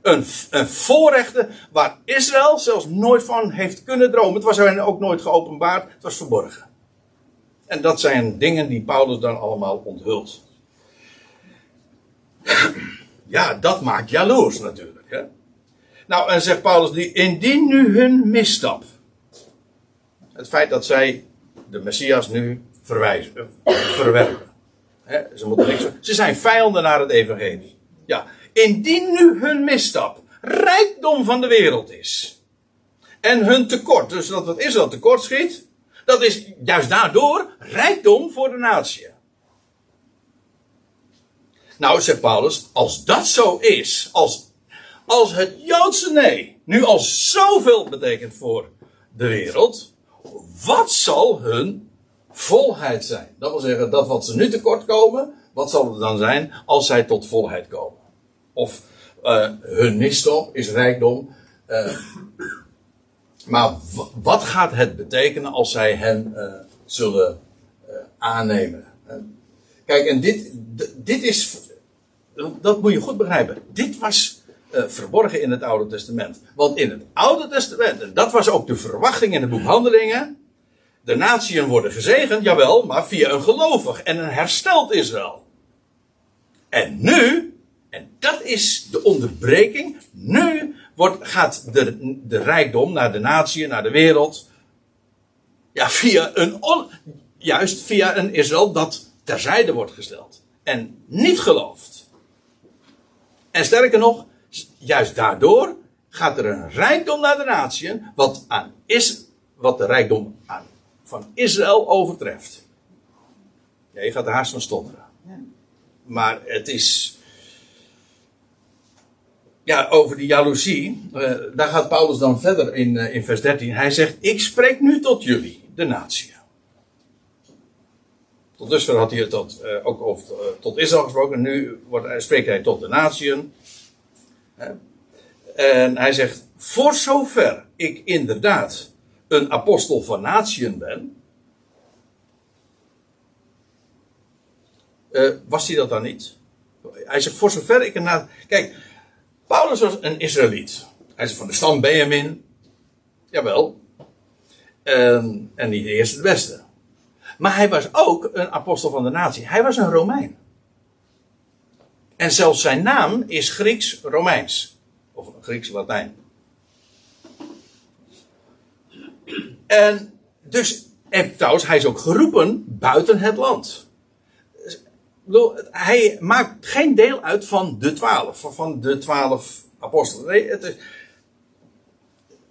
Een, een voorrechten waar Israël zelfs nooit van heeft kunnen dromen. Het was ook nooit geopenbaard, het was verborgen. En dat zijn dingen die Paulus dan allemaal onthult. Ja, dat maakt jaloers natuurlijk. Hè? Nou, en zegt Paulus, die, indien nu hun misstap. Het feit dat zij de Messias nu verwijzen, verwerpen. Hè, ze, moeten niks, ze zijn vijanden naar het evangelie. Ja, indien nu hun misstap rijkdom van de wereld is. En hun tekort, dus dat het Israël tekort schiet. Dat is juist daardoor rijkdom voor de natie. Nou, zegt Paulus, als dat zo is, als, als het Joodse nee nu al zoveel betekent voor de wereld, wat zal hun volheid zijn? Dat wil zeggen, dat wat ze nu tekort komen, wat zal het dan zijn als zij tot volheid komen? Of uh, hun misstop is rijkdom. Uh, maar wat gaat het betekenen als zij hen uh, zullen aannemen? Kijk, en dit, dit is dat moet je goed begrijpen. Dit was verborgen in het Oude Testament. Want in het Oude Testament, en dat was ook de verwachting in het boek Handelingen. De natieën worden gezegend, jawel, maar via een gelovig en een hersteld Israël. En nu, en dat is de onderbreking, nu wordt, gaat de, de rijkdom naar de natieën, naar de wereld. Ja, via een, on, juist via een Israël dat terzijde wordt gesteld. En niet gelooft. En sterker nog, juist daardoor gaat er een rijkdom naar de natieën, wat, aan is, wat de rijkdom aan, van Israël overtreft. Ja, je gaat er haast van stotteren. Maar het is. Ja, over die jaloezie, uh, daar gaat Paulus dan verder in, uh, in vers 13. Hij zegt: Ik spreek nu tot jullie, de natie. Tot dusver had hij tot, uh, ook over, tot Israël gesproken. Nu wordt, spreekt hij tot de natieën. En hij zegt: Voor zover ik inderdaad een apostel van natieën ben. Was hij dat dan niet? Hij zegt: Voor zover ik een. Kijk, Paulus was een Israëliet. Hij is van de stam Benjamin. Jawel. En, en niet de eerste de beste. Maar hij was ook een apostel van de natie. Hij was een Romein. En zelfs zijn naam is Grieks-Romeins. Of Grieks-Latijn. En dus, en trouwens, hij is ook geroepen buiten het land. Hij maakt geen deel uit van de twaalf, van de twaalf apostelen. Nee, het is,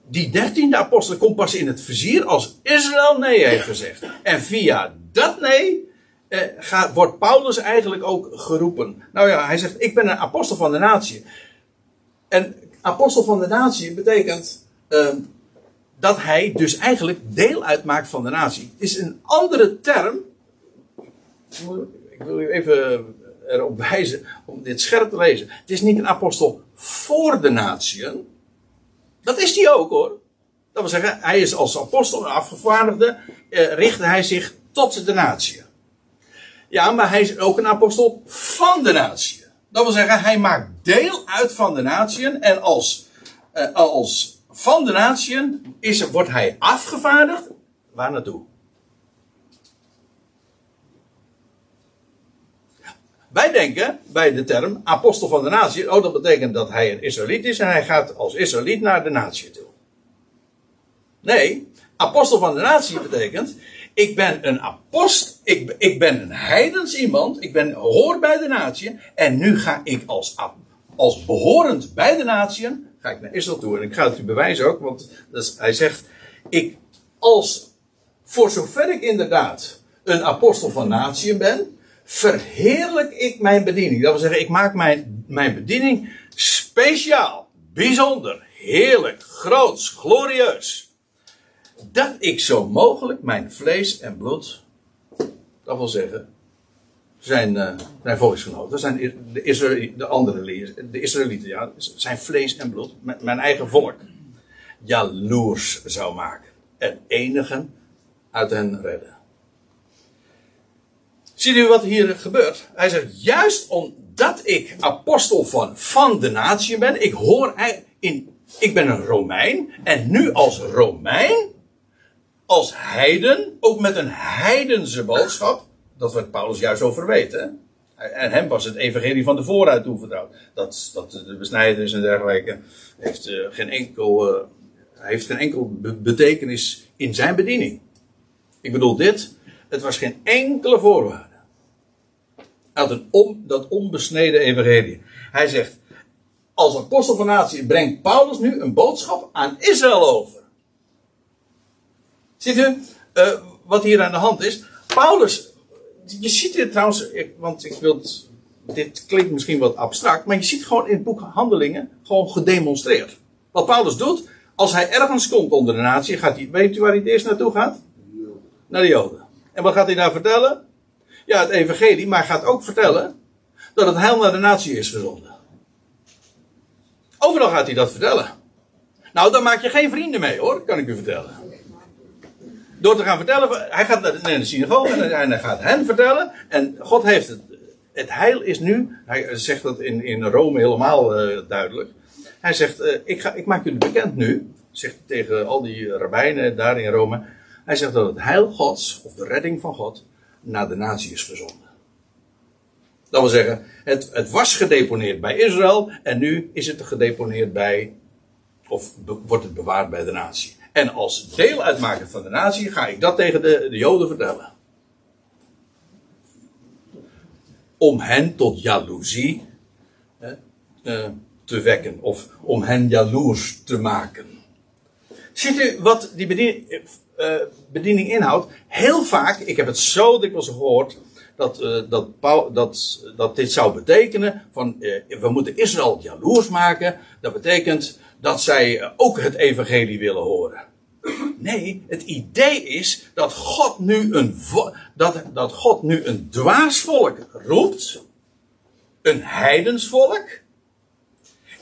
die dertiende apostel komt pas in het vizier als Israël nee heeft gezegd. En via dat nee eh, gaat, wordt Paulus eigenlijk ook geroepen. Nou ja, hij zegt: Ik ben een apostel van de natie. En apostel van de natie betekent uh, dat hij dus eigenlijk deel uitmaakt van de natie. Het is een andere term. Ik wil u even erop wijzen om dit scherp te lezen. Het is niet een apostel voor de natieën. Dat is hij ook hoor. Dat wil zeggen, hij is als apostel en afgevaardigde, eh, hij zich tot de natie. Ja, maar hij is ook een apostel van de natie. Dat wil zeggen, hij maakt deel uit van de natie en als, eh, als van de natie is, wordt hij afgevaardigd. Waar naartoe? Wij denken bij de term apostel van de natie, oh dat betekent dat hij een Israëliet is en hij gaat als Israëliet naar de natie toe. Nee, apostel van de natie betekent, ik ben een apost, ik, ik ben een heidens iemand, ik ben, hoor bij de natie en nu ga ik als, als behorend bij de natie, ga ik naar Israël toe. En ik ga het u bewijzen ook, want hij zegt, ik als, voor zover ik inderdaad een apostel van natie ben, verheerlijk ik mijn bediening. Dat wil zeggen, ik maak mijn, mijn bediening speciaal, bijzonder, heerlijk, groots, glorieus. Dat ik zo mogelijk mijn vlees en bloed, dat wil zeggen, zijn, uh, volksgenoten, zijn de, de andere de Israëlieten, ja, zijn vlees en bloed, mijn eigen volk, jaloers zou maken en enigen uit hen redden. Ziet u wat hier gebeurt? Hij zegt, juist omdat ik apostel van, van de natie ben, ik hoor in, ik ben een Romein, en nu als Romein, als heiden, ook met een heidense boodschap, dat werd Paulus juist over weten. En hem was het evangelie van de vooruit toevertrouwd. Dat, dat de besnijdenis en dergelijke heeft uh, geen enkel, uh, heeft geen enkel betekenis in zijn bediening. Ik bedoel dit, het was geen enkele voorwaarde. Uit om, dat onbesneden evangelie. Hij zegt, als apostel van natie brengt Paulus nu een boodschap aan Israël over. Ziet u uh, wat hier aan de hand is? Paulus je ziet dit trouwens, want ik wil dit klinkt misschien wat abstract, maar je ziet gewoon in het boek Handelingen gewoon gedemonstreerd. Wat Paulus doet, als hij ergens komt onder de natie, gaat hij, weet u waar hij het eerst naartoe gaat? Naar de Joden. En wat gaat hij daar vertellen? Ja, het evangelie, maar gaat ook vertellen dat het heil naar de natie is gezonden. Overal gaat hij dat vertellen. Nou, dan maak je geen vrienden mee hoor, kan ik u vertellen. Door te gaan vertellen, hij gaat naar de synagoge en hij gaat hen vertellen. En God heeft het. Het heil is nu, hij zegt dat in, in Rome helemaal uh, duidelijk. Hij zegt, uh, ik, ga, ik maak jullie bekend nu, zegt tegen al die rabbijnen daar in Rome. Hij zegt dat het heil Gods, of de redding van God, naar de natie is gezonden. Dat wil zeggen, het, het was gedeponeerd bij Israël en nu is het gedeponeerd bij, of wordt het bewaard bij de natie. En als deel uitmaken van de natie ga ik dat tegen de, de Joden vertellen. Om hen tot jaloezie hè, uh, te wekken. Of om hen jaloers te maken. Ziet u wat die bediening, uh, bediening inhoudt? Heel vaak, ik heb het zo dikwijls gehoord. Dat, uh, dat, dat, dat dit zou betekenen van we moeten Israël jaloers maken. Dat betekent dat zij ook het evangelie willen horen. Nee, het idee is dat God nu een, dat, dat God nu een dwaasvolk roept. Een heidensvolk.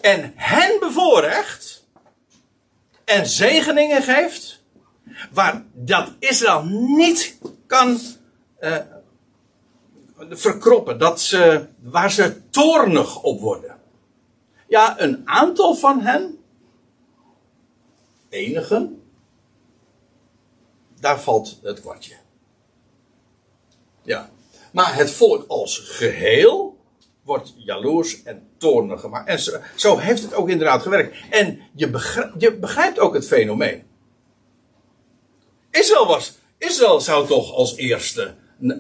En hen bevoorrecht. En zegeningen geeft. Waar dat Israël niet kan uh, verkroppen. Dat ze, waar ze toornig op worden. Ja, een aantal van hen enigen, daar valt het kwartje. Ja. Maar het volk als geheel wordt jaloers en toornig gemaakt. En zo, heeft het ook inderdaad gewerkt. En je je begrijpt ook het fenomeen. Israël was, Israël zou toch als eerste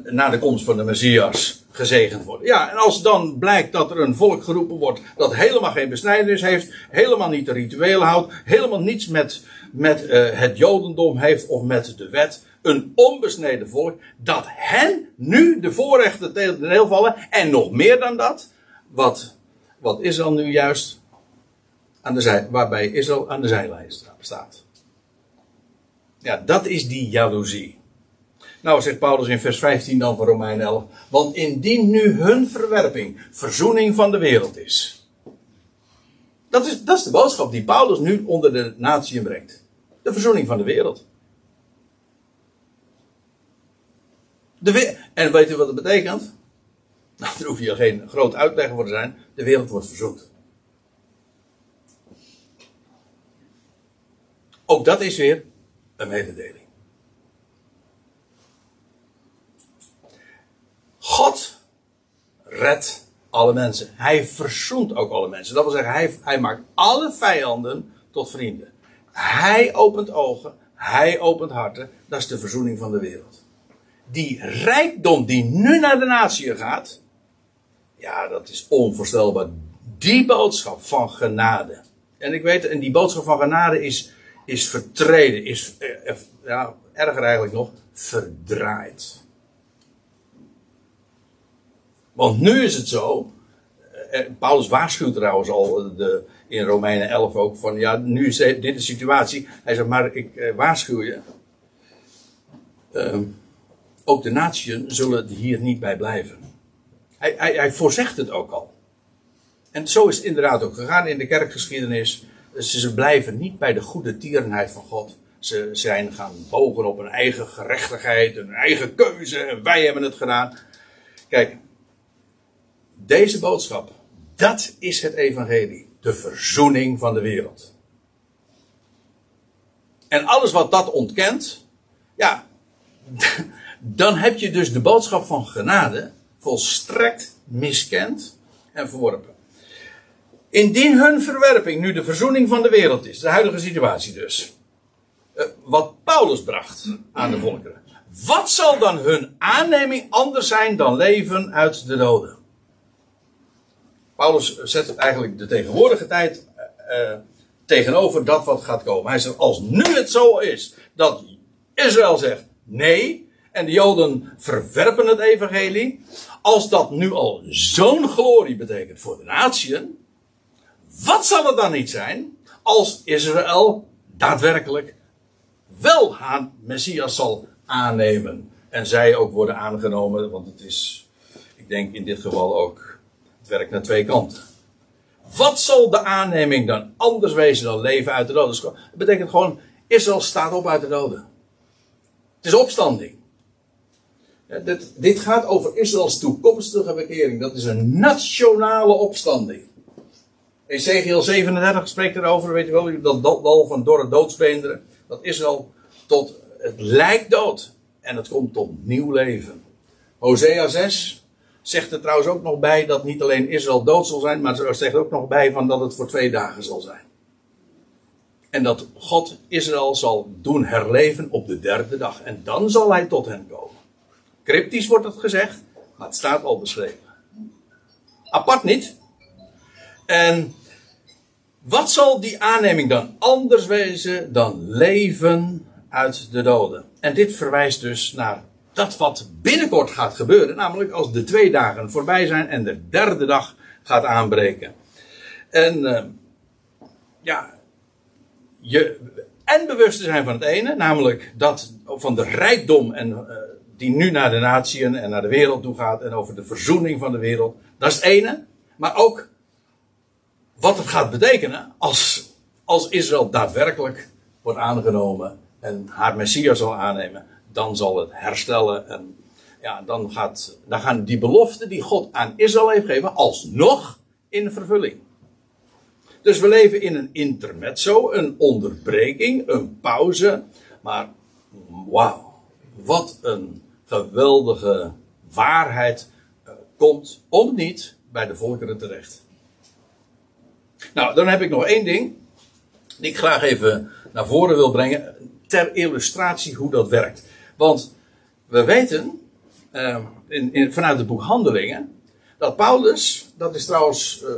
na de komst van de Messias gezegend worden. Ja, en als dan blijkt dat er een volk geroepen wordt dat helemaal geen besnijdenis heeft, helemaal niet de rituelen houdt, helemaal niets met, met uh, het Jodendom heeft of met de wet, een onbesneden volk, dat hen nu de voorrechten deel vallen en nog meer dan dat, wat, wat Israël nu juist aan de zij, waarbij Israël aan de zijlijn staat. Ja, dat is die jaloezie. Nou, zegt Paulus in vers 15 dan van Romein 11. Want indien nu hun verwerping verzoening van de wereld is. Dat is, dat is de boodschap die Paulus nu onder de natie brengt. De verzoening van de wereld. De en weet u wat dat betekent? Nou, daar hoef je geen groot uitleg voor te zijn. De wereld wordt verzoend. Ook dat is weer een mededeling. God redt alle mensen. Hij verzoent ook alle mensen. Dat wil zeggen, hij, hij maakt alle vijanden tot vrienden. Hij opent ogen, hij opent harten. Dat is de verzoening van de wereld. Die rijkdom die nu naar de natie gaat. Ja, dat is onvoorstelbaar. Die boodschap van genade. En ik weet, en die boodschap van genade is, is vertreden, is, eh, eh, ja, erger eigenlijk nog, verdraaid. Want nu is het zo. Eh, Paulus waarschuwt trouwens al de, in Romeinen 11 ook van ja, nu is dit de situatie. Hij zegt maar ik waarschuw je. Uh, ook de natieën zullen hier niet bij blijven. Hij, hij, hij voorzegt het ook al. En zo is het inderdaad ook gegaan in de kerkgeschiedenis. Ze blijven niet bij de goede tierenheid van God. Ze zijn gaan bogen op hun eigen gerechtigheid, hun eigen keuze. En wij hebben het gedaan. Kijk, deze boodschap, dat is het evangelie. De verzoening van de wereld. En alles wat dat ontkent, ja, dan heb je dus de boodschap van genade volstrekt miskend en verworpen. Indien hun verwerping nu de verzoening van de wereld is, de huidige situatie dus, eh, wat Paulus bracht aan de volkeren, wat zal dan hun aanneming anders zijn dan leven uit de doden? Paulus zet eigenlijk de tegenwoordige tijd uh, tegenover dat wat gaat komen. Hij zegt, als nu het zo is dat Israël zegt nee, en de Joden verwerpen het evangelie, als dat nu al zo'n glorie betekent voor de natieën, wat zal het dan niet zijn als Israël daadwerkelijk wel haar Messias zal aannemen en zij ook worden aangenomen, want het is, ik denk in dit geval ook, het werkt naar twee kanten. Wat zal de aanneming dan anders wezen dan leven uit de doden? Dat betekent gewoon, Israël staat op uit de doden. Het is opstanding. dit, dit, gaat over Israëls toekomstige bekering. Dat is een nationale opstanding. Ezekiel 37 spreekt erover, weet je wel, dat dal van dorre doodsbeenderen. Dat Israël tot, het lijkt dood. En het komt tot nieuw leven. Hosea 6, zegt er trouwens ook nog bij dat niet alleen Israël dood zal zijn, maar er zegt ook nog bij van dat het voor twee dagen zal zijn. En dat God Israël zal doen herleven op de derde dag. En dan zal hij tot hen komen. Cryptisch wordt het gezegd, maar het staat al beschreven. Apart niet. En wat zal die aanneming dan anders wezen dan leven uit de doden? En dit verwijst dus naar dat wat binnenkort gaat gebeuren. Namelijk als de twee dagen voorbij zijn en de derde dag gaat aanbreken. En uh, ja, je, en bewust te zijn van het ene, namelijk dat van de rijkdom en, uh, die nu naar de natieën en naar de wereld toe gaat en over de verzoening van de wereld. Dat is het ene. Maar ook wat het gaat betekenen als, als Israël daadwerkelijk wordt aangenomen en haar Messias zal aannemen dan zal het herstellen. En ja, dan, gaat, dan gaan die beloften die God aan Israël heeft gegeven, alsnog in vervulling. Dus we leven in een intermezzo, een onderbreking, een pauze. Maar wauw, wat een geweldige waarheid uh, komt om niet bij de volkeren terecht. Nou, dan heb ik nog één ding. Die ik graag even naar voren wil brengen. Ter illustratie hoe dat werkt. Want we weten uh, in, in, vanuit het boek Handelingen dat Paulus, dat is trouwens uh,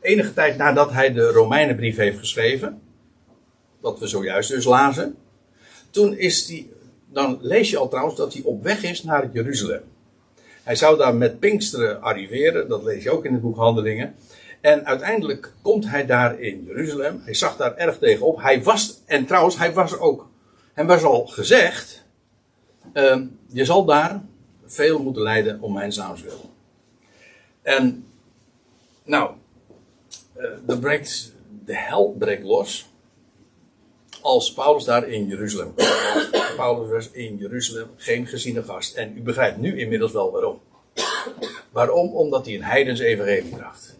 enige tijd nadat hij de Romeinenbrief heeft geschreven, wat we zojuist dus lazen, toen is hij, dan lees je al trouwens dat hij op weg is naar Jeruzalem. Hij zou daar met Pinksteren arriveren, dat lees je ook in het boek Handelingen. En uiteindelijk komt hij daar in Jeruzalem. Hij zag daar erg tegenop. Hij was, en trouwens, hij was ook, hem was al gezegd Uh, je zal daar veel moeten lijden om mijn naams. En, nou, de, breekt, de hel breekt los. Als Paulus daar in Jeruzalem komt. Paulus was in Jeruzalem geen geziene gast. En u begrijpt nu inmiddels wel waarom. Waarom? Omdat hij een heidens evangelie bracht.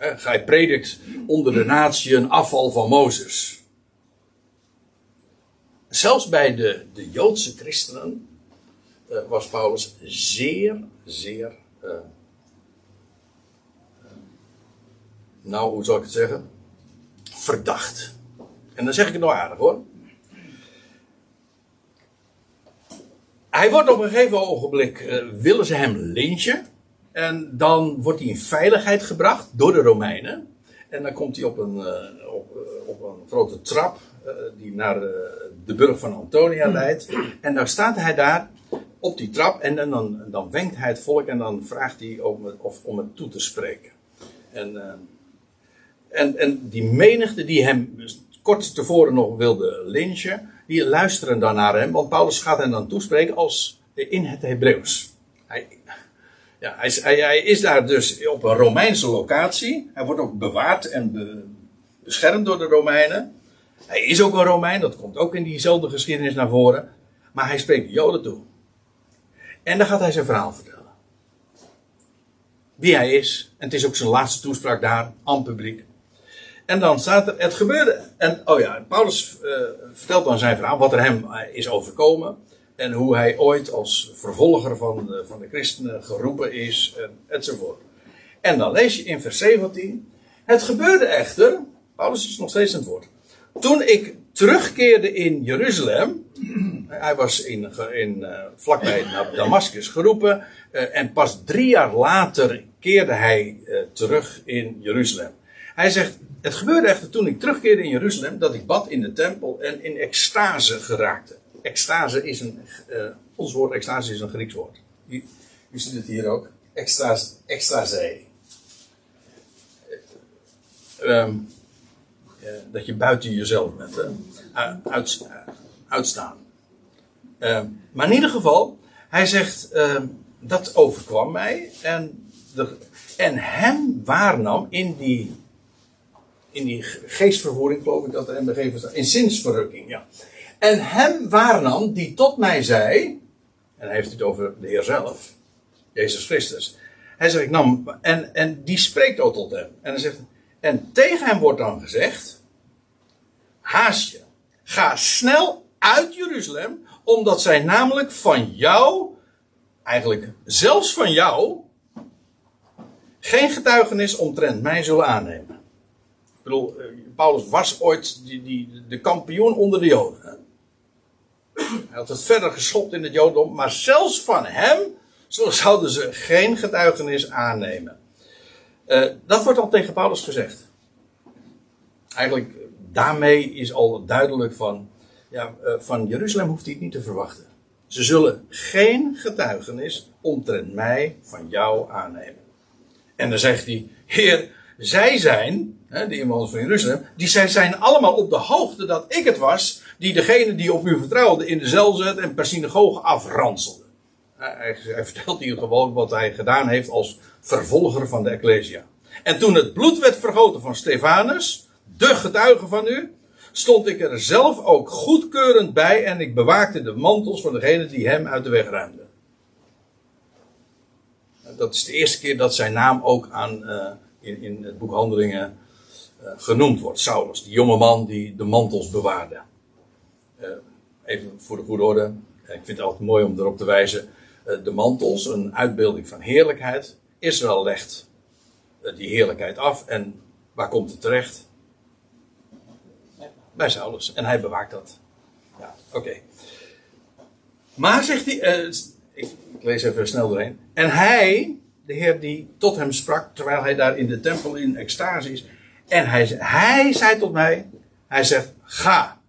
Hij predikt onder de natie een afval van Mozes zelfs bij de, de Joodse christenen uh, was Paulus zeer, zeer. Uh, nou, hoe zal ik het zeggen? Verdacht. En dan zeg ik het nog aardig hoor. Hij wordt op een gegeven ogenblik, willen ze hem lynchen. En dan wordt hij in veiligheid gebracht door de Romeinen. En dan komt hij op een, op, op een grote trap die naar de burg van Antonia hmm. leidt. En dan staat hij daar op die trap en dan, dan wenkt hij het volk en dan vraagt hij om het, of, om het toe te spreken. En, en, en die menigte die hem kort tevoren nog wilde lynchen, die luisteren dan naar hem, want Paulus gaat hen dan toespreken als in het Hebreeuws. Hij, Ja, hij, is, hij, is daar dus op een Romeinse locatie. Hij wordt ook bewaard en be- beschermd door de Romeinen. Hij is ook een Romein, dat komt ook in diezelfde geschiedenis naar voren. Maar hij spreekt de Joden toe. En dan gaat hij zijn verhaal vertellen. Wie hij is. En het is ook zijn laatste toespraak daar aan het publiek. En dan staat er, het gebeurde. En oh ja, Paulus eh, vertelt dan zijn verhaal, wat er hem eh, is overkomen. En hoe hij ooit als vervolger van de, van de christenen geroepen is, en enzovoort. En dan lees je in vers 17. Het gebeurde echter, Paulus is nog steeds aan het woord. Toen ik terugkeerde in Jeruzalem. Hij was in, in, eh, vlakbij Damascus geroepen. eh, en pas drie jaar later keerde hij eh, terug in Jeruzalem. Hij zegt, het gebeurde echter toen ik terugkeerde in Jeruzalem, dat ik bad in de tempel en in extase geraakte. Extase is een, eh, ons woord extase is een Grieks woord. U, ziet het hier ook. Extase, extase. Eh, dat je buiten jezelf bent. uit, uitstaan. Ehm, maar in ieder geval, hij zegt, ehm, dat overkwam mij. En, de, en hem waarnam in die in die geestvervoering, geloof ik dat begeven staat. In zinsverrukking, ja. En hem waarnam die tot mij zei. En hij heeft het over de Heer zelf. Jezus Christus. Hij zegt, ik nam. En, en die spreekt ook tot hem. En hij zegt. En tegen hem wordt dan gezegd. Haast je. Ga snel uit Jeruzalem. Omdat zij namelijk van jou. Eigenlijk zelfs van jou. Geen getuigenis omtrent mij zullen aannemen. Ik bedoel, eh, Paulus was ooit die, die, de kampioen onder de Joden. Hij had het verder geschopt in het Jodendom, maar zelfs van hem zo zouden ze geen getuigenis aannemen. Eh, dat wordt al tegen Paulus gezegd. Eigenlijk, daarmee is al duidelijk van, ja, eh, van Jeruzalem hoeft hij het niet te verwachten. Ze zullen geen getuigenis omtrent mij van jou aannemen. En dan zegt hij, Heer, zij zijn, hè, de inwoners van Jeruzalem, die zij zijn allemaal op de hoogte dat ik het was, die degene die op u vertrouwde in de cel zet en per synagoge afranselde. Hij, hij vertelt hier gewoon wat hij gedaan heeft als vervolger van de Ecclesia. En toen het bloed werd vergoten van Stefanus, de getuige van u, stond ik er zelf ook goedkeurend bij en ik bewaakte de mantels van degene die hem uit de weg ruimden. Dat is de eerste keer dat zijn naam ook aan, eh, in, in het boek Handelingen eh, genoemd wordt. Saulus, die jonge man die de mantels bewaarde. Eh, even voor de goede orde. Ik vind het altijd mooi om erop te wijzen. eh, de mantels, een uitbeelding van heerlijkheid. Israël legt eh, die heerlijkheid af. En waar komt het terecht? Bij Saulus. En hij bewaakt dat. Ja, oké. Maar zegt hij, eh, ik, lees even snel doorheen. En hij, de Heer die tot hem sprak, terwijl hij daar in de tempel in extase is. En hij, hij zei tot mij, hij zegt, ga.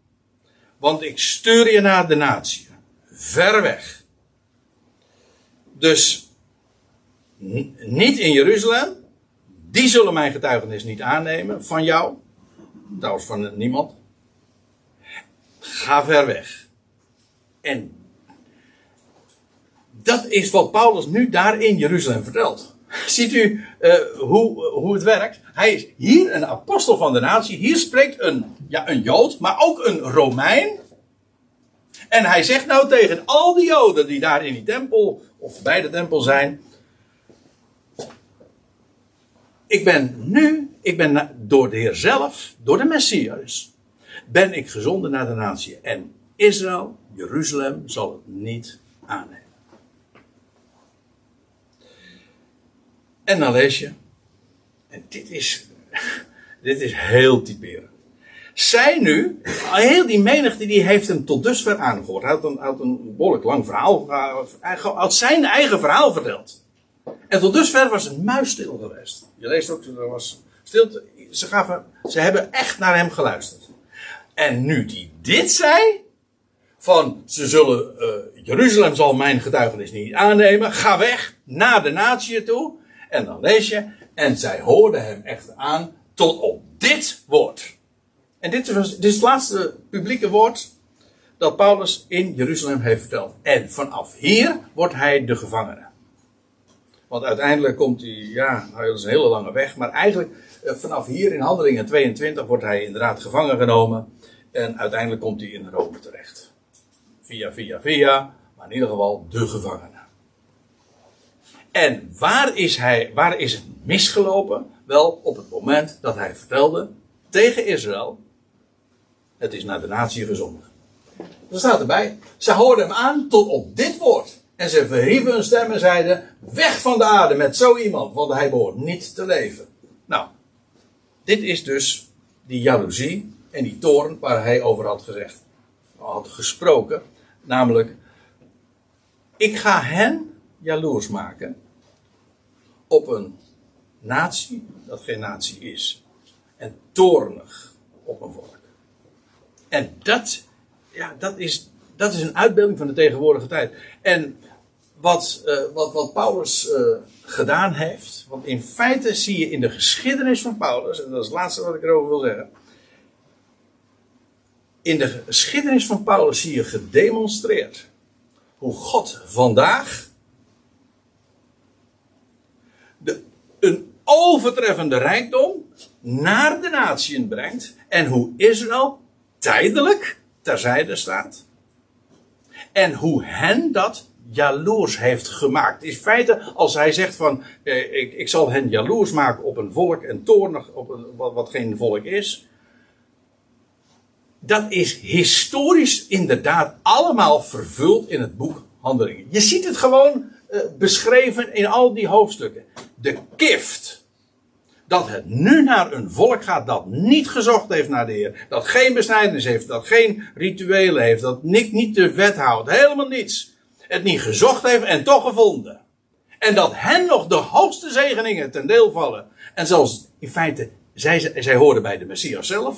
Want ik stuur je naar de natie. Ver weg. Dus niet in Jeruzalem. Die zullen mijn getuigenis niet aannemen van jou. Trouwens van niemand. Ga ver weg. En dat is wat Paulus nu daar in Jeruzalem vertelt. Ziet u eh, hoe, hoe het werkt? Hij is hier een apostel van de natie. Hier spreekt een, ja, een Jood, maar ook een Romein. En hij zegt nou tegen al die Joden die daar in die tempel of bij de tempel zijn. Ik ben nu, ik ben door de Heer zelf, door de Messias, ben ik gezonden naar de natie. En Israël, Jeruzalem, zal het niet aannemen. En dan lees je, en dit is, dit is heel typerend. Zij nu, heel die menigte die heeft hem tot dusver aangehoord. Hij had een, een behoorlijk lang verhaal, hij had zijn eigen verhaal verteld. En tot dusver was het muisstil geweest. Je leest ook, er was stilte. Ze, gaven, ze hebben echt naar hem geluisterd. En nu die dit zei, van ze zullen, eh, Jeruzalem zal mijn getuigenis niet aannemen, ga weg naar de natie toe. En dan lees je, en zij hoorden hem echt aan tot op dit woord. En dit, was, dit is het laatste publieke woord dat Paulus in Jeruzalem heeft verteld. En vanaf hier wordt hij de gevangene. Want uiteindelijk komt hij, ja, nou, dat is een hele lange weg. Maar eigenlijk eh, vanaf hier in Handelingen 22 wordt hij inderdaad gevangen genomen. En uiteindelijk komt hij in Rome terecht. Via, via, via. Maar in ieder geval de gevangene. En waar is, hij, waar is het misgelopen? Wel op het moment dat hij vertelde tegen Israël: Het is naar de natie gezonden. Dat staat erbij. Ze hoorden hem aan tot op dit woord. En ze verhieven hun stem en zeiden: Weg van de aarde met zo iemand, want hij behoort niet te leven. Nou, dit is dus die jaloezie en die toorn waar hij over had gezegd, had gesproken. Namelijk, ik ga hen jaloers maken op een natie dat geen natie is. En toornig op een volk. En dat, ja, dat is, dat is een uitbeelding van de tegenwoordige tijd. En wat, uh, wat, wat Paulus uh, gedaan heeft. Want in feite zie je in de geschiedenis van Paulus, en dat is het laatste wat ik erover wil zeggen. In de geschiedenis van Paulus zie je gedemonstreerd hoe God vandaag de, een overtreffende rijkdom naar de natieën brengt en hoe Israël tijdelijk terzijde staat. En hoe hen dat jaloers heeft gemaakt. In feite, als hij zegt van, eh, ik, ik zal hen jaloers maken op een volk en toornig op een, wat, wat geen volk is. Dat is historisch inderdaad allemaal vervuld in het boek Handelingen. Je ziet het gewoon uh, beschreven in al die hoofdstukken. De kift. Dat het nu naar een volk gaat dat niet gezocht heeft naar de Heer. Dat geen besnijdenis heeft. Dat geen rituelen heeft. Dat niet, niet de wet houdt. Helemaal niets het niet gezocht heeft en toch gevonden. En dat hen nog de hoogste zegeningen ten deel vallen. En zelfs in feite, zij, zij hoorden bij de Messias zelf,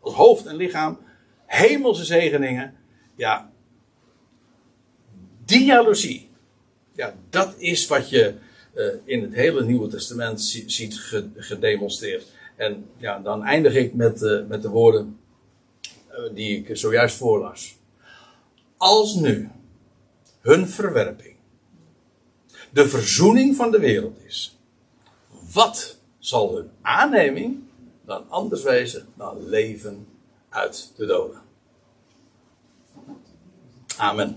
als hoofd en lichaam, hemelse zegeningen. Ja, die jaloezie. Ja, dat is wat je in het hele Nieuwe Testament ziet gedemonstreerd. En ja, dan eindig ik met, uh, met de woorden uh, die ik zojuist voorlas. Als nu hun verwerping de verzoening van de wereld is, wat zal hun aanneming dan anders wezen dan leven uit de doden? Amen.